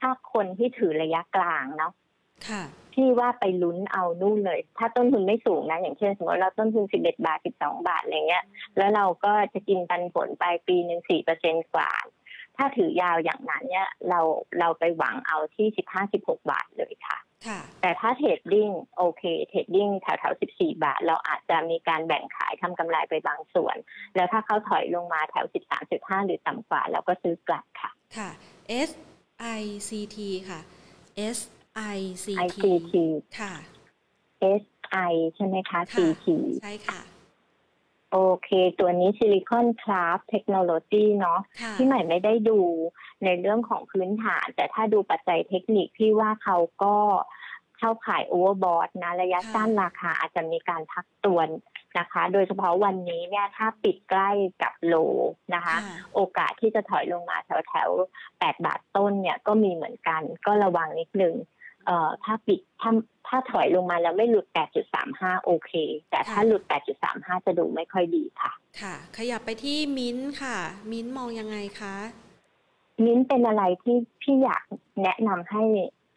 ถ้าคนที่ถือระยะกลางเนาะค่ะพี่ว่าไปลุ้นเอานู่นเลย ถ้าต้นทุนไม่สูงนะ อย่างเช่น สมมติเราต้นทุน11บาท12บาทอะไรเงี้ย แล้วเราก็จะกินปันผลไปปีหนึ่ง4เปอร์เซ็นกว่า ถ้าถือยาวอย่างนั้นเนี่ยเราเราไปหวังเอาที่15-16บาทเลยค่ะค่ะ แต่ถ้า trading โอเค trading แถวแถวๆ14บาท เราอาจจะมีการแบ่งขายทำกำไรไปบางส่วน แล้วถ้าเขาถอยลงมาแถว13.5หรือต่ำกว่า เราก็ซื้อกลับค่ะ ค่ะ S I C T ค่ะ S I C T ICT ค่ะ S I ใช่ไหมคะค่ะ CT ใช่ค่ะ โอเค ตัวนี้ Silicon Craft Technology เนาะค่ะพี่ใหม่ไม่ได้ดูในเรื่องของพื้นฐาน แต่ถ้าดูปัจจัยเทคนิคพี่ว่าเขาก็เข้าข่าย overbought นะระยะสั้นราคาอาจจะมีการพักตัวนะคะ โดยเฉพาะวันนี้เนี่ยถ้าปิดใกล้กับ low นะคะค่ะโอกาสที่จะถอยลงมาแถวแถวแปดบาทต้นเนี่ยก็มีเหมือนกันก็ระวังนิดนึง เอ่อถ้าปิดถ้าถ้าถอยลงมาแล้วไม่หลุด 8.35 โอเค แต่ถ้าค่ะหลุด 8.35 จะดูไม่ค่อยดีค่ะ ค่ะ ขยับไปที่มิ้นท์ค่ะ มิ้นท์มองยังไงคะมิ้นท์เป็นอะไรที่พี่อยากแนะนำให้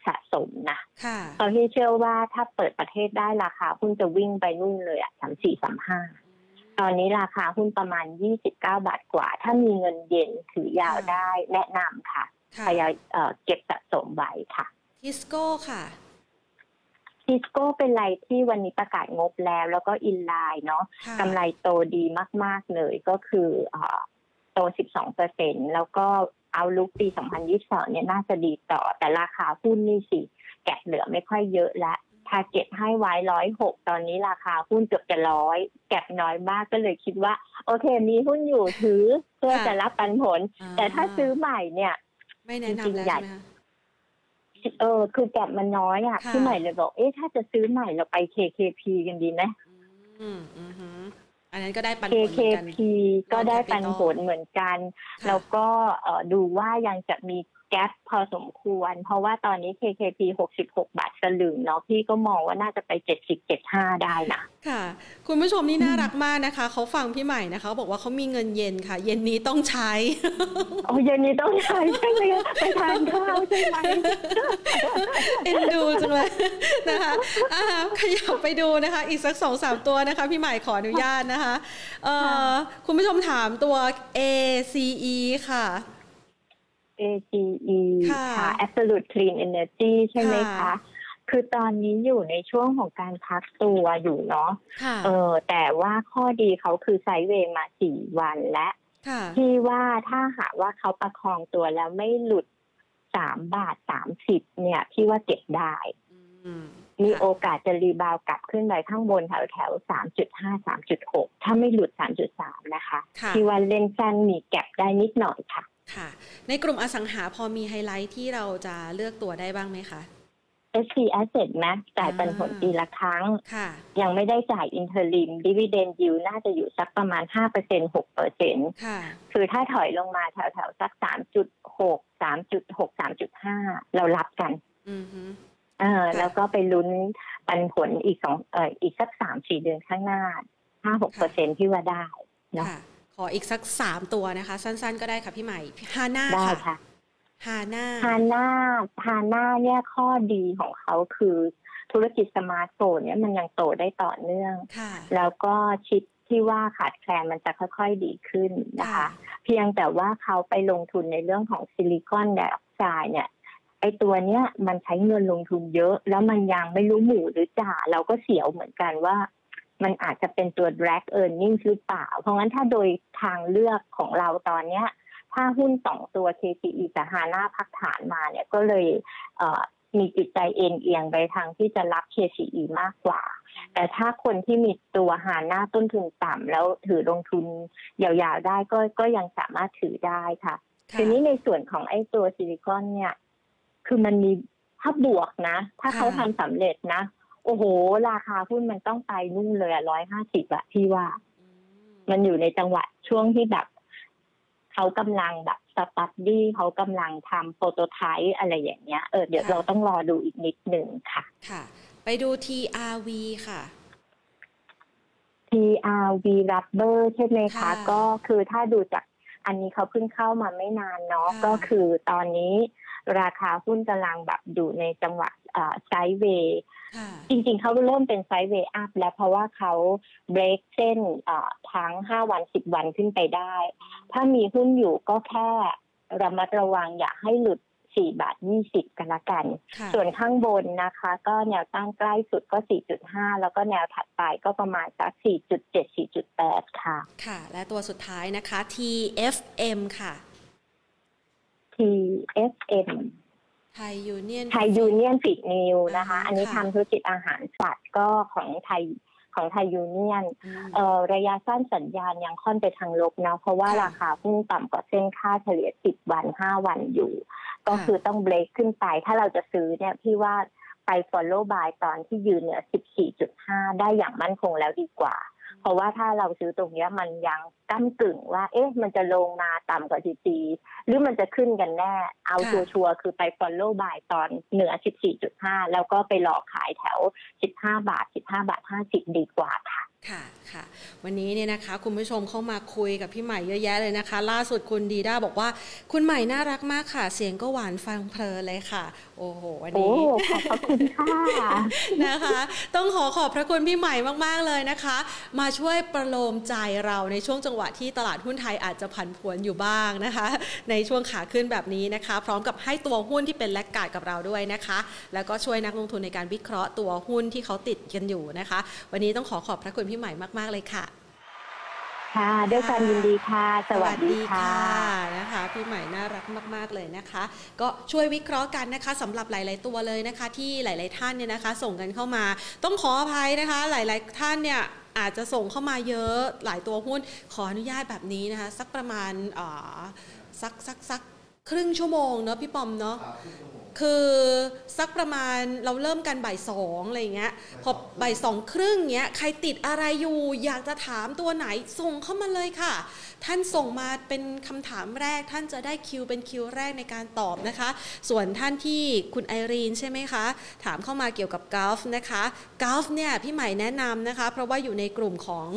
สะสมนะค่ะเพราะที่เชื่อว่าถ้าเปิดประเทศได้ราคาหุ้นจะวิ่งไปนู่นเลยอะสามสี่สามห้าตอนนี้ราคาหุ้นประมาณ29บาทกว่า ถ้ามีเงินเย็นถือยาวค่ะได้แนะนำค่ะค่ะพยายามเอ่อเก็บสะสมไว้ค่ะ ทิสโก้ค่ะซิสโก้เป็นไรที่วันนี้ประกาศงบแล้ว แล้วก็อินไลน์เนาะค่ะกำไรโตดีมาก ๆ เลยก็คือเอ่อโต 12เปอร์เซ็นแล้วก็เอาลุกปี 2022 เนี่ยน่าจะดีต่อ แต่ราคาหุ้นนี่สิ แกะเหลือไม่ค่อยเยอะและทาเก็ตให้ไว้ร้อยหกตอนนี้ราคาหุ้นเกือบจะร้อยแก็บน้อยมากก็เลยคิดว่า โอเคมีหุ้นอยู่ถือเพื่อจะรับปันผล แต่ถ้าซื้อใหม่เนี่ย ไม่แนะจรินำงๆแล้วใหญ่ใช่ไหมคะ เออ คือแก็บมันน้อยอะค่ะพี่ใหม่เลยบอก เอ๊ะถ้าจะซื้อใหม่เราไป KKP กันดีไหมอืมอืมอืมอันนั้นก็ได้ปันผลเหมือนกัน KKP ก็ได้ปันผลเหมือนกันค่ะแล้วก็เอ่อดูว่ายังจะมี แก๊ปพอสมควร เพราะว่าตอนนี้ KKP 66 บาทสลึงเนาะพี่ก็มองว่าน่าจะไป 70 75 ได้นะ ค่ะ คุณผู้ชมนี่น่ารักมากนะคะ เขาฟังพี่ใหม่นะคะเขาบอกว่าเขามีเงินเย็นค่ะ เย็นนี้ต้องใช้โอ้เย็นนี้ต้องใช้ใช่ไหมไปทานข้าวใช่ไหมเอ็นดูจังเลยนะคะอ่าขยับไปดูนะคะ อีกสักสองสามตัวนะคะ พี่ใหม่ขออนุญาตนะคะเอ่อคุณผู้ชมถามตัว ACE ค่ะ AGE ค่ะค่ะ Absolute Clean Energy ใช่ไหมค่ะคะ คือตอนนี้อยู่ในช่วงของการพักตัวอยู่เนาะค่ะเออแต่ว่าข้อดีเขาคือไซด์เวย์มาสี่วันและค่ะที่ว่าถ้าหากว่าเขาประคองตัวแล้วไม่หลุดสามบาทสามสิบเนี่ยพี่ว่าเก็บได้อืมมีค่ะโอกาสจะรีบาวกลับขึ้นไปข้างบนแถวแถวสามจุดห้าสามจุดหกถ้าไม่หลุดสามจุดสามนะคะค่ะพี่ว่าเล่นสั้นมีแก็บได้นิดหน่อยค่ะ ค่ะ ในกลุ่มอสังหาพอมีไฮไลท์ที่เราจะเลือกตัวได้บ้างไหมคะ SC Asset นะจ่ายปันผลปีละครั้งค่ะยังไม่ได้จ่าย interim dividend yield น่าจะอยู่สักประมาณ 5% 6%ค่ะคือถ้าถอยลงมาแถวๆ สัก 3.6 3.6 3.5 เรารับกันอือฮึเออค่ะแล้วก็ไปลุ้นปันผลอีกสองเอออีกสัก3-4เดือนข้างหน้า 5-6%ที่ว่าได้เนอะค่ะ ขออีกสักสามตัวนะคะ สั้น ๆ ก็ได้ค่ะพี่ใหม่ฮาน่าได้ค่ะค่ะฮาน่าฮาน่าฮาน่าเนี่ยข้อดีของเขาคือธุรกิจสมาร์ทโฟนเนี่ยมันยังโตได้ต่อเนื่อง ค่ะ แล้วก็ชิปที่ว่าขาดแคลนมันจะค่อยๆดีขึ้นนะคะ ค่ะ เพียงแต่ว่าเขาไปลงทุนในเรื่องของซิลิคอนไดออกไซด์เนี่ยไอตัวเนี้ยมันใช้เงินลงทุนเยอะ แล้วมันยังไม่รู้หมู่หรือจ่าเราก็เสียวเหมือนกันว่า มันอาจจะเป็นตัว drag earnings หรือเปล่า เพราะงั้นถ้าโดยทางเลือกของเราตอนเนี้ย ถ้าหุ้นสองตัว KCE กับฮาน่าพักฐานมาเนี่ยก็เลยเอ่อมีจิตใจเอ็นเอียงไปทางที่จะรับ KCE มากกว่า แต่ถ้าคนที่มีตัวหาหน้าต้นทุนต่ำแล้วถือลงทุนยาวๆได้ก็ก็ยังสามารถถือได้ค่ะค่ะทีนี้ในส่วนของไอ้ตัวซิลิคอนเนี่ย คือมันมีถ้าบวกนะ ถ้าค่ะเขาทำสำเร็จนะ โอ้โห ราคาหุ้นมันต้องไปนู่นเลยอะร้อยห้าสิบอะพี่ว่าอืมมันอยู่ในจังหวะช่วงที่แบบเขากำลังแบบสตัดดี้เขากำลังทำโปรโตไทป์อะไรอย่างเงี้ย เออเดี๋ยวเราต้องรอดูอีกนิดหนึ่งค่ะ ค่ะ ไปดู TRV ค่ะ TRV Rubber ใช่ไหมค่ะคะก็คือถ้าดูจากอันนี้เขาเพิ่งเข้ามาไม่นานเนาะค่ะก็คือตอนนี้ราคาหุ้นกำลังแบบอยู่ในจังหวะ ไซด์เวย์ค่ะจริงๆ เขาเริ่มเป็นไซด์เวย์อัพแล้วเพราะว่าเขาเบรกเส้นเอ่อทั้ง 5 วัน 10 วันขึ้นไปได้ ถ้ามีหุ้นอยู่ก็แค่ระมัดระวังอย่าให้หลุด 4 บาท 20 กันละกันค่ะส่วนข้างบนนะคะ ก็แนวตั้งใกล้สุดก็ 4.5 แล้วก็แนวถัดไปก็ประมาณสัก 4.7 4.8 ค่ะ ค่ะ และตัวสุดท้ายนะคะ TFM ค่ะ TFM ไทยยูเนียนไทยยูเนียนฟีดมิลล์นะคะอ่าอันนี้ค่ะทำธุรกิจอาหารสัตว์ก็ของไทยของไทยยูเนียนอืมเอ่อระยะสั้นสัญญาณยังค่อนไปทางลบนะ เพราะว่าค่ะราคาหุ้นต่ำกว่าเส้นค่าเฉลี่ย 10 วัน 5 วันอยู่ ก็ค่ะคือต้องเบรกขึ้นไป ถ้าเราจะซื้อเนี่ยพี่ว่าไป follow buy ตอนที่ยืนเนี่ย14.5 ได้อย่างมั่นคงแล้วดีกว่า เพราะว่าถ้าเราซื้อตรงเนี้ยมันยังก้ากึ่งว่า เอ๊ะ มันจะลงมาต่ำกว่าทีจีหรือมันจะขึ้นกันแน่ เอาค่ะชัวร์ๆคือไป follow by ตอนเหนือ 14.5 แล้วก็ไปหลอกขายแถว 15 บาท 15 บาท 50 ดีกว่าค่ะ ค่ะค่ะวันนี้เนี่ยนะคะ คุณผู้ชมเข้ามาคุยกับพี่ใหม่เยอะแยะเลยนะคะ ล่าสุดคุณดีด้าบอกว่า คุณใหม่น่ารักมากค่ะ เสียงก็หวานฟังเพลินเลยค่ะ โอ้โหวันโอ้นี้ขอบพระคุณค่ะนะคะ ต้องขอขอบพระคุณพี่ใหม่มากๆเลยนะคะ มาช่วยประโลมใจเราในช่วงจังหวะที่ตลาดหุ้นไทยอาจจะผันผวนอยู่บ้างนะคะ ในช่วงขาขึ้นแบบนี้นะคะ พร้อมกับให้ตัวหุ้นที่เป็นแลกการ์ดกับเราด้วยนะคะ แล้วก็ช่วยนักลงทุนในการวิเคราะห์ตัวหุ้นที่เขาติดกันอยู่นะคะ วันนี้ต้องขอขอบพระคุณพี่ใหม่มาก ๆ เลยค่ะค่ะด้วยความยินดีค่ะ สวัสดีค่ะนะคะ พี่ใหม่น่ารักมาก ๆ เลยนะคะ ก็ช่วยวิเคราะห์กันนะคะสำหรับหลาย ๆ ตัวเลยนะคะ ที่หลาย ๆ ท่านเนี่ยนะคะ ส่งกันเข้ามา ต้องขออภัยนะคะ หลาย ๆ ท่านเนี่ยอาจจะส่งเข้ามาเยอะหลายตัวหุ้นขออนุญาตแบบนี้นะคะ สักประมาณอ่าสักสักสักครึ่งชั่วโมงเนาะพี่ปอมเนาะ คือสักประมาณเราเริ่มกันบ่ายสองอะไรอย่างเงี้ยพอบ่ายสองครึ่งเงี้ยใครติดอะไรอยู่ อยากจะถามตัวไหนส่งเข้ามาเลยค่ะ ท่านส่งมาเป็นคำถามแรก ท่านจะได้คิวเป็นคิวแรกในการตอบนะคะ ส่วนท่านที่คุณไอรีนใช่ไหมคะ ถามเข้ามาเกี่ยวกับกอล์ฟนะคะกอล์ฟเนี่ยพี่ใหม่แนะนำนะคะ เพราะว่าอยู่ในกลุ่มของ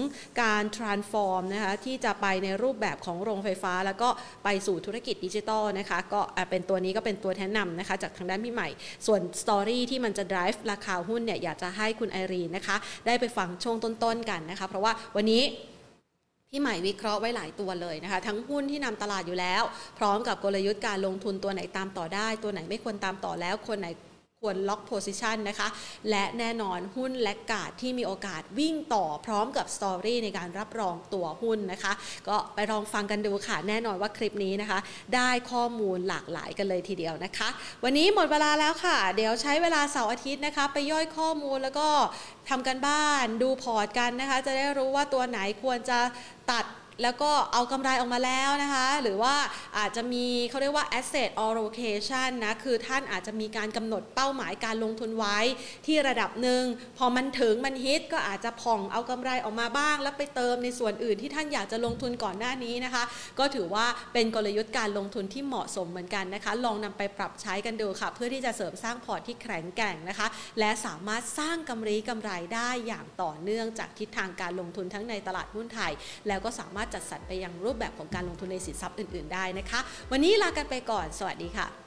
การ transform นะคะที่จะไปในรูปแบบของโรงไฟฟ้า แล้วก็ไปสู่ธุรกิจดิจิทัลนะคะ ก็อะเป็นตัวนี้ก็เป็นตัวแนะนำนะคะจากทางด้านพี่ใหม่ ส่วนสตอรี่ที่มันจะ drive ราคาหุ้นเนี่ยอยากจะให้คุณไอรีนนะคะ ได้ไปฟังช่วงต้นๆกันนะคะ เพราะว่าวันนี้พี่ใหม่วิเคราะห์ไว้หลายตัวเลยนะคะ ทั้งหุ้นที่นำตลาดอยู่แล้ว พร้อมกับกลยุทธ์การลงทุนตัวไหนตามต่อได้ ตัวไหนไม่ควรตามต่อแล้วคนไหน ควร lock position นะคะ และแน่นอนหุ้น laggard ที่มีโอกาสวิ่งต่อพร้อมกับ story ในการรับรองตัวหุ้นนะคะ ก็ไปลองฟังกันดูค่ะ แน่นอนว่าคลิปนี้นะคะ ได้ข้อมูลหลากหลายกันเลยทีเดียวนะคะ วันนี้หมดเวลาแล้วค่ะ เดี๋ยวใช้เวลาเสาร์อาทิตย์นะคะ ไปย่อยข้อมูลแล้วก็ทำการบ้านดูพอร์ตกันนะคะ จะได้รู้ว่าตัวไหนควรจะตัด แล้วก็เอากำไรออกมาแล้วนะคะ หรือว่าอาจจะมีเขาเรียกว่า asset allocation นะ คือท่านอาจจะมีการกำหนดเป้าหมายการลงทุนไว้ที่ระดับหนึ่ง พอมันถึงมันฮิตก็อาจจะผ่องเอากำไรออกมาบ้าง แล้วไปเติมในส่วนอื่นที่ท่านอยากจะลงทุนก่อนหน้านี้นะคะ ก็ถือว่าเป็นกลยุทธ์การลงทุนที่เหมาะสมเหมือนกันนะคะ ลองนำไปปรับใช้กันดูค่ะ เพื่อที่จะเสริมสร้างพอร์ตที่แข็งแกร่งนะคะ และสามารถสร้างกำไรกำไรได้อย่างต่อเนื่องจากทิศทางการลงทุนทั้งในตลาดหุ้นไทย แล้วก็สามารถถจัดสรรไปยังรูปแบบของการลงทุนในสินทรัพย์อื่น ๆ ได้นะคะ วันนี้ลากันไปก่อน สวัสดีค่ะ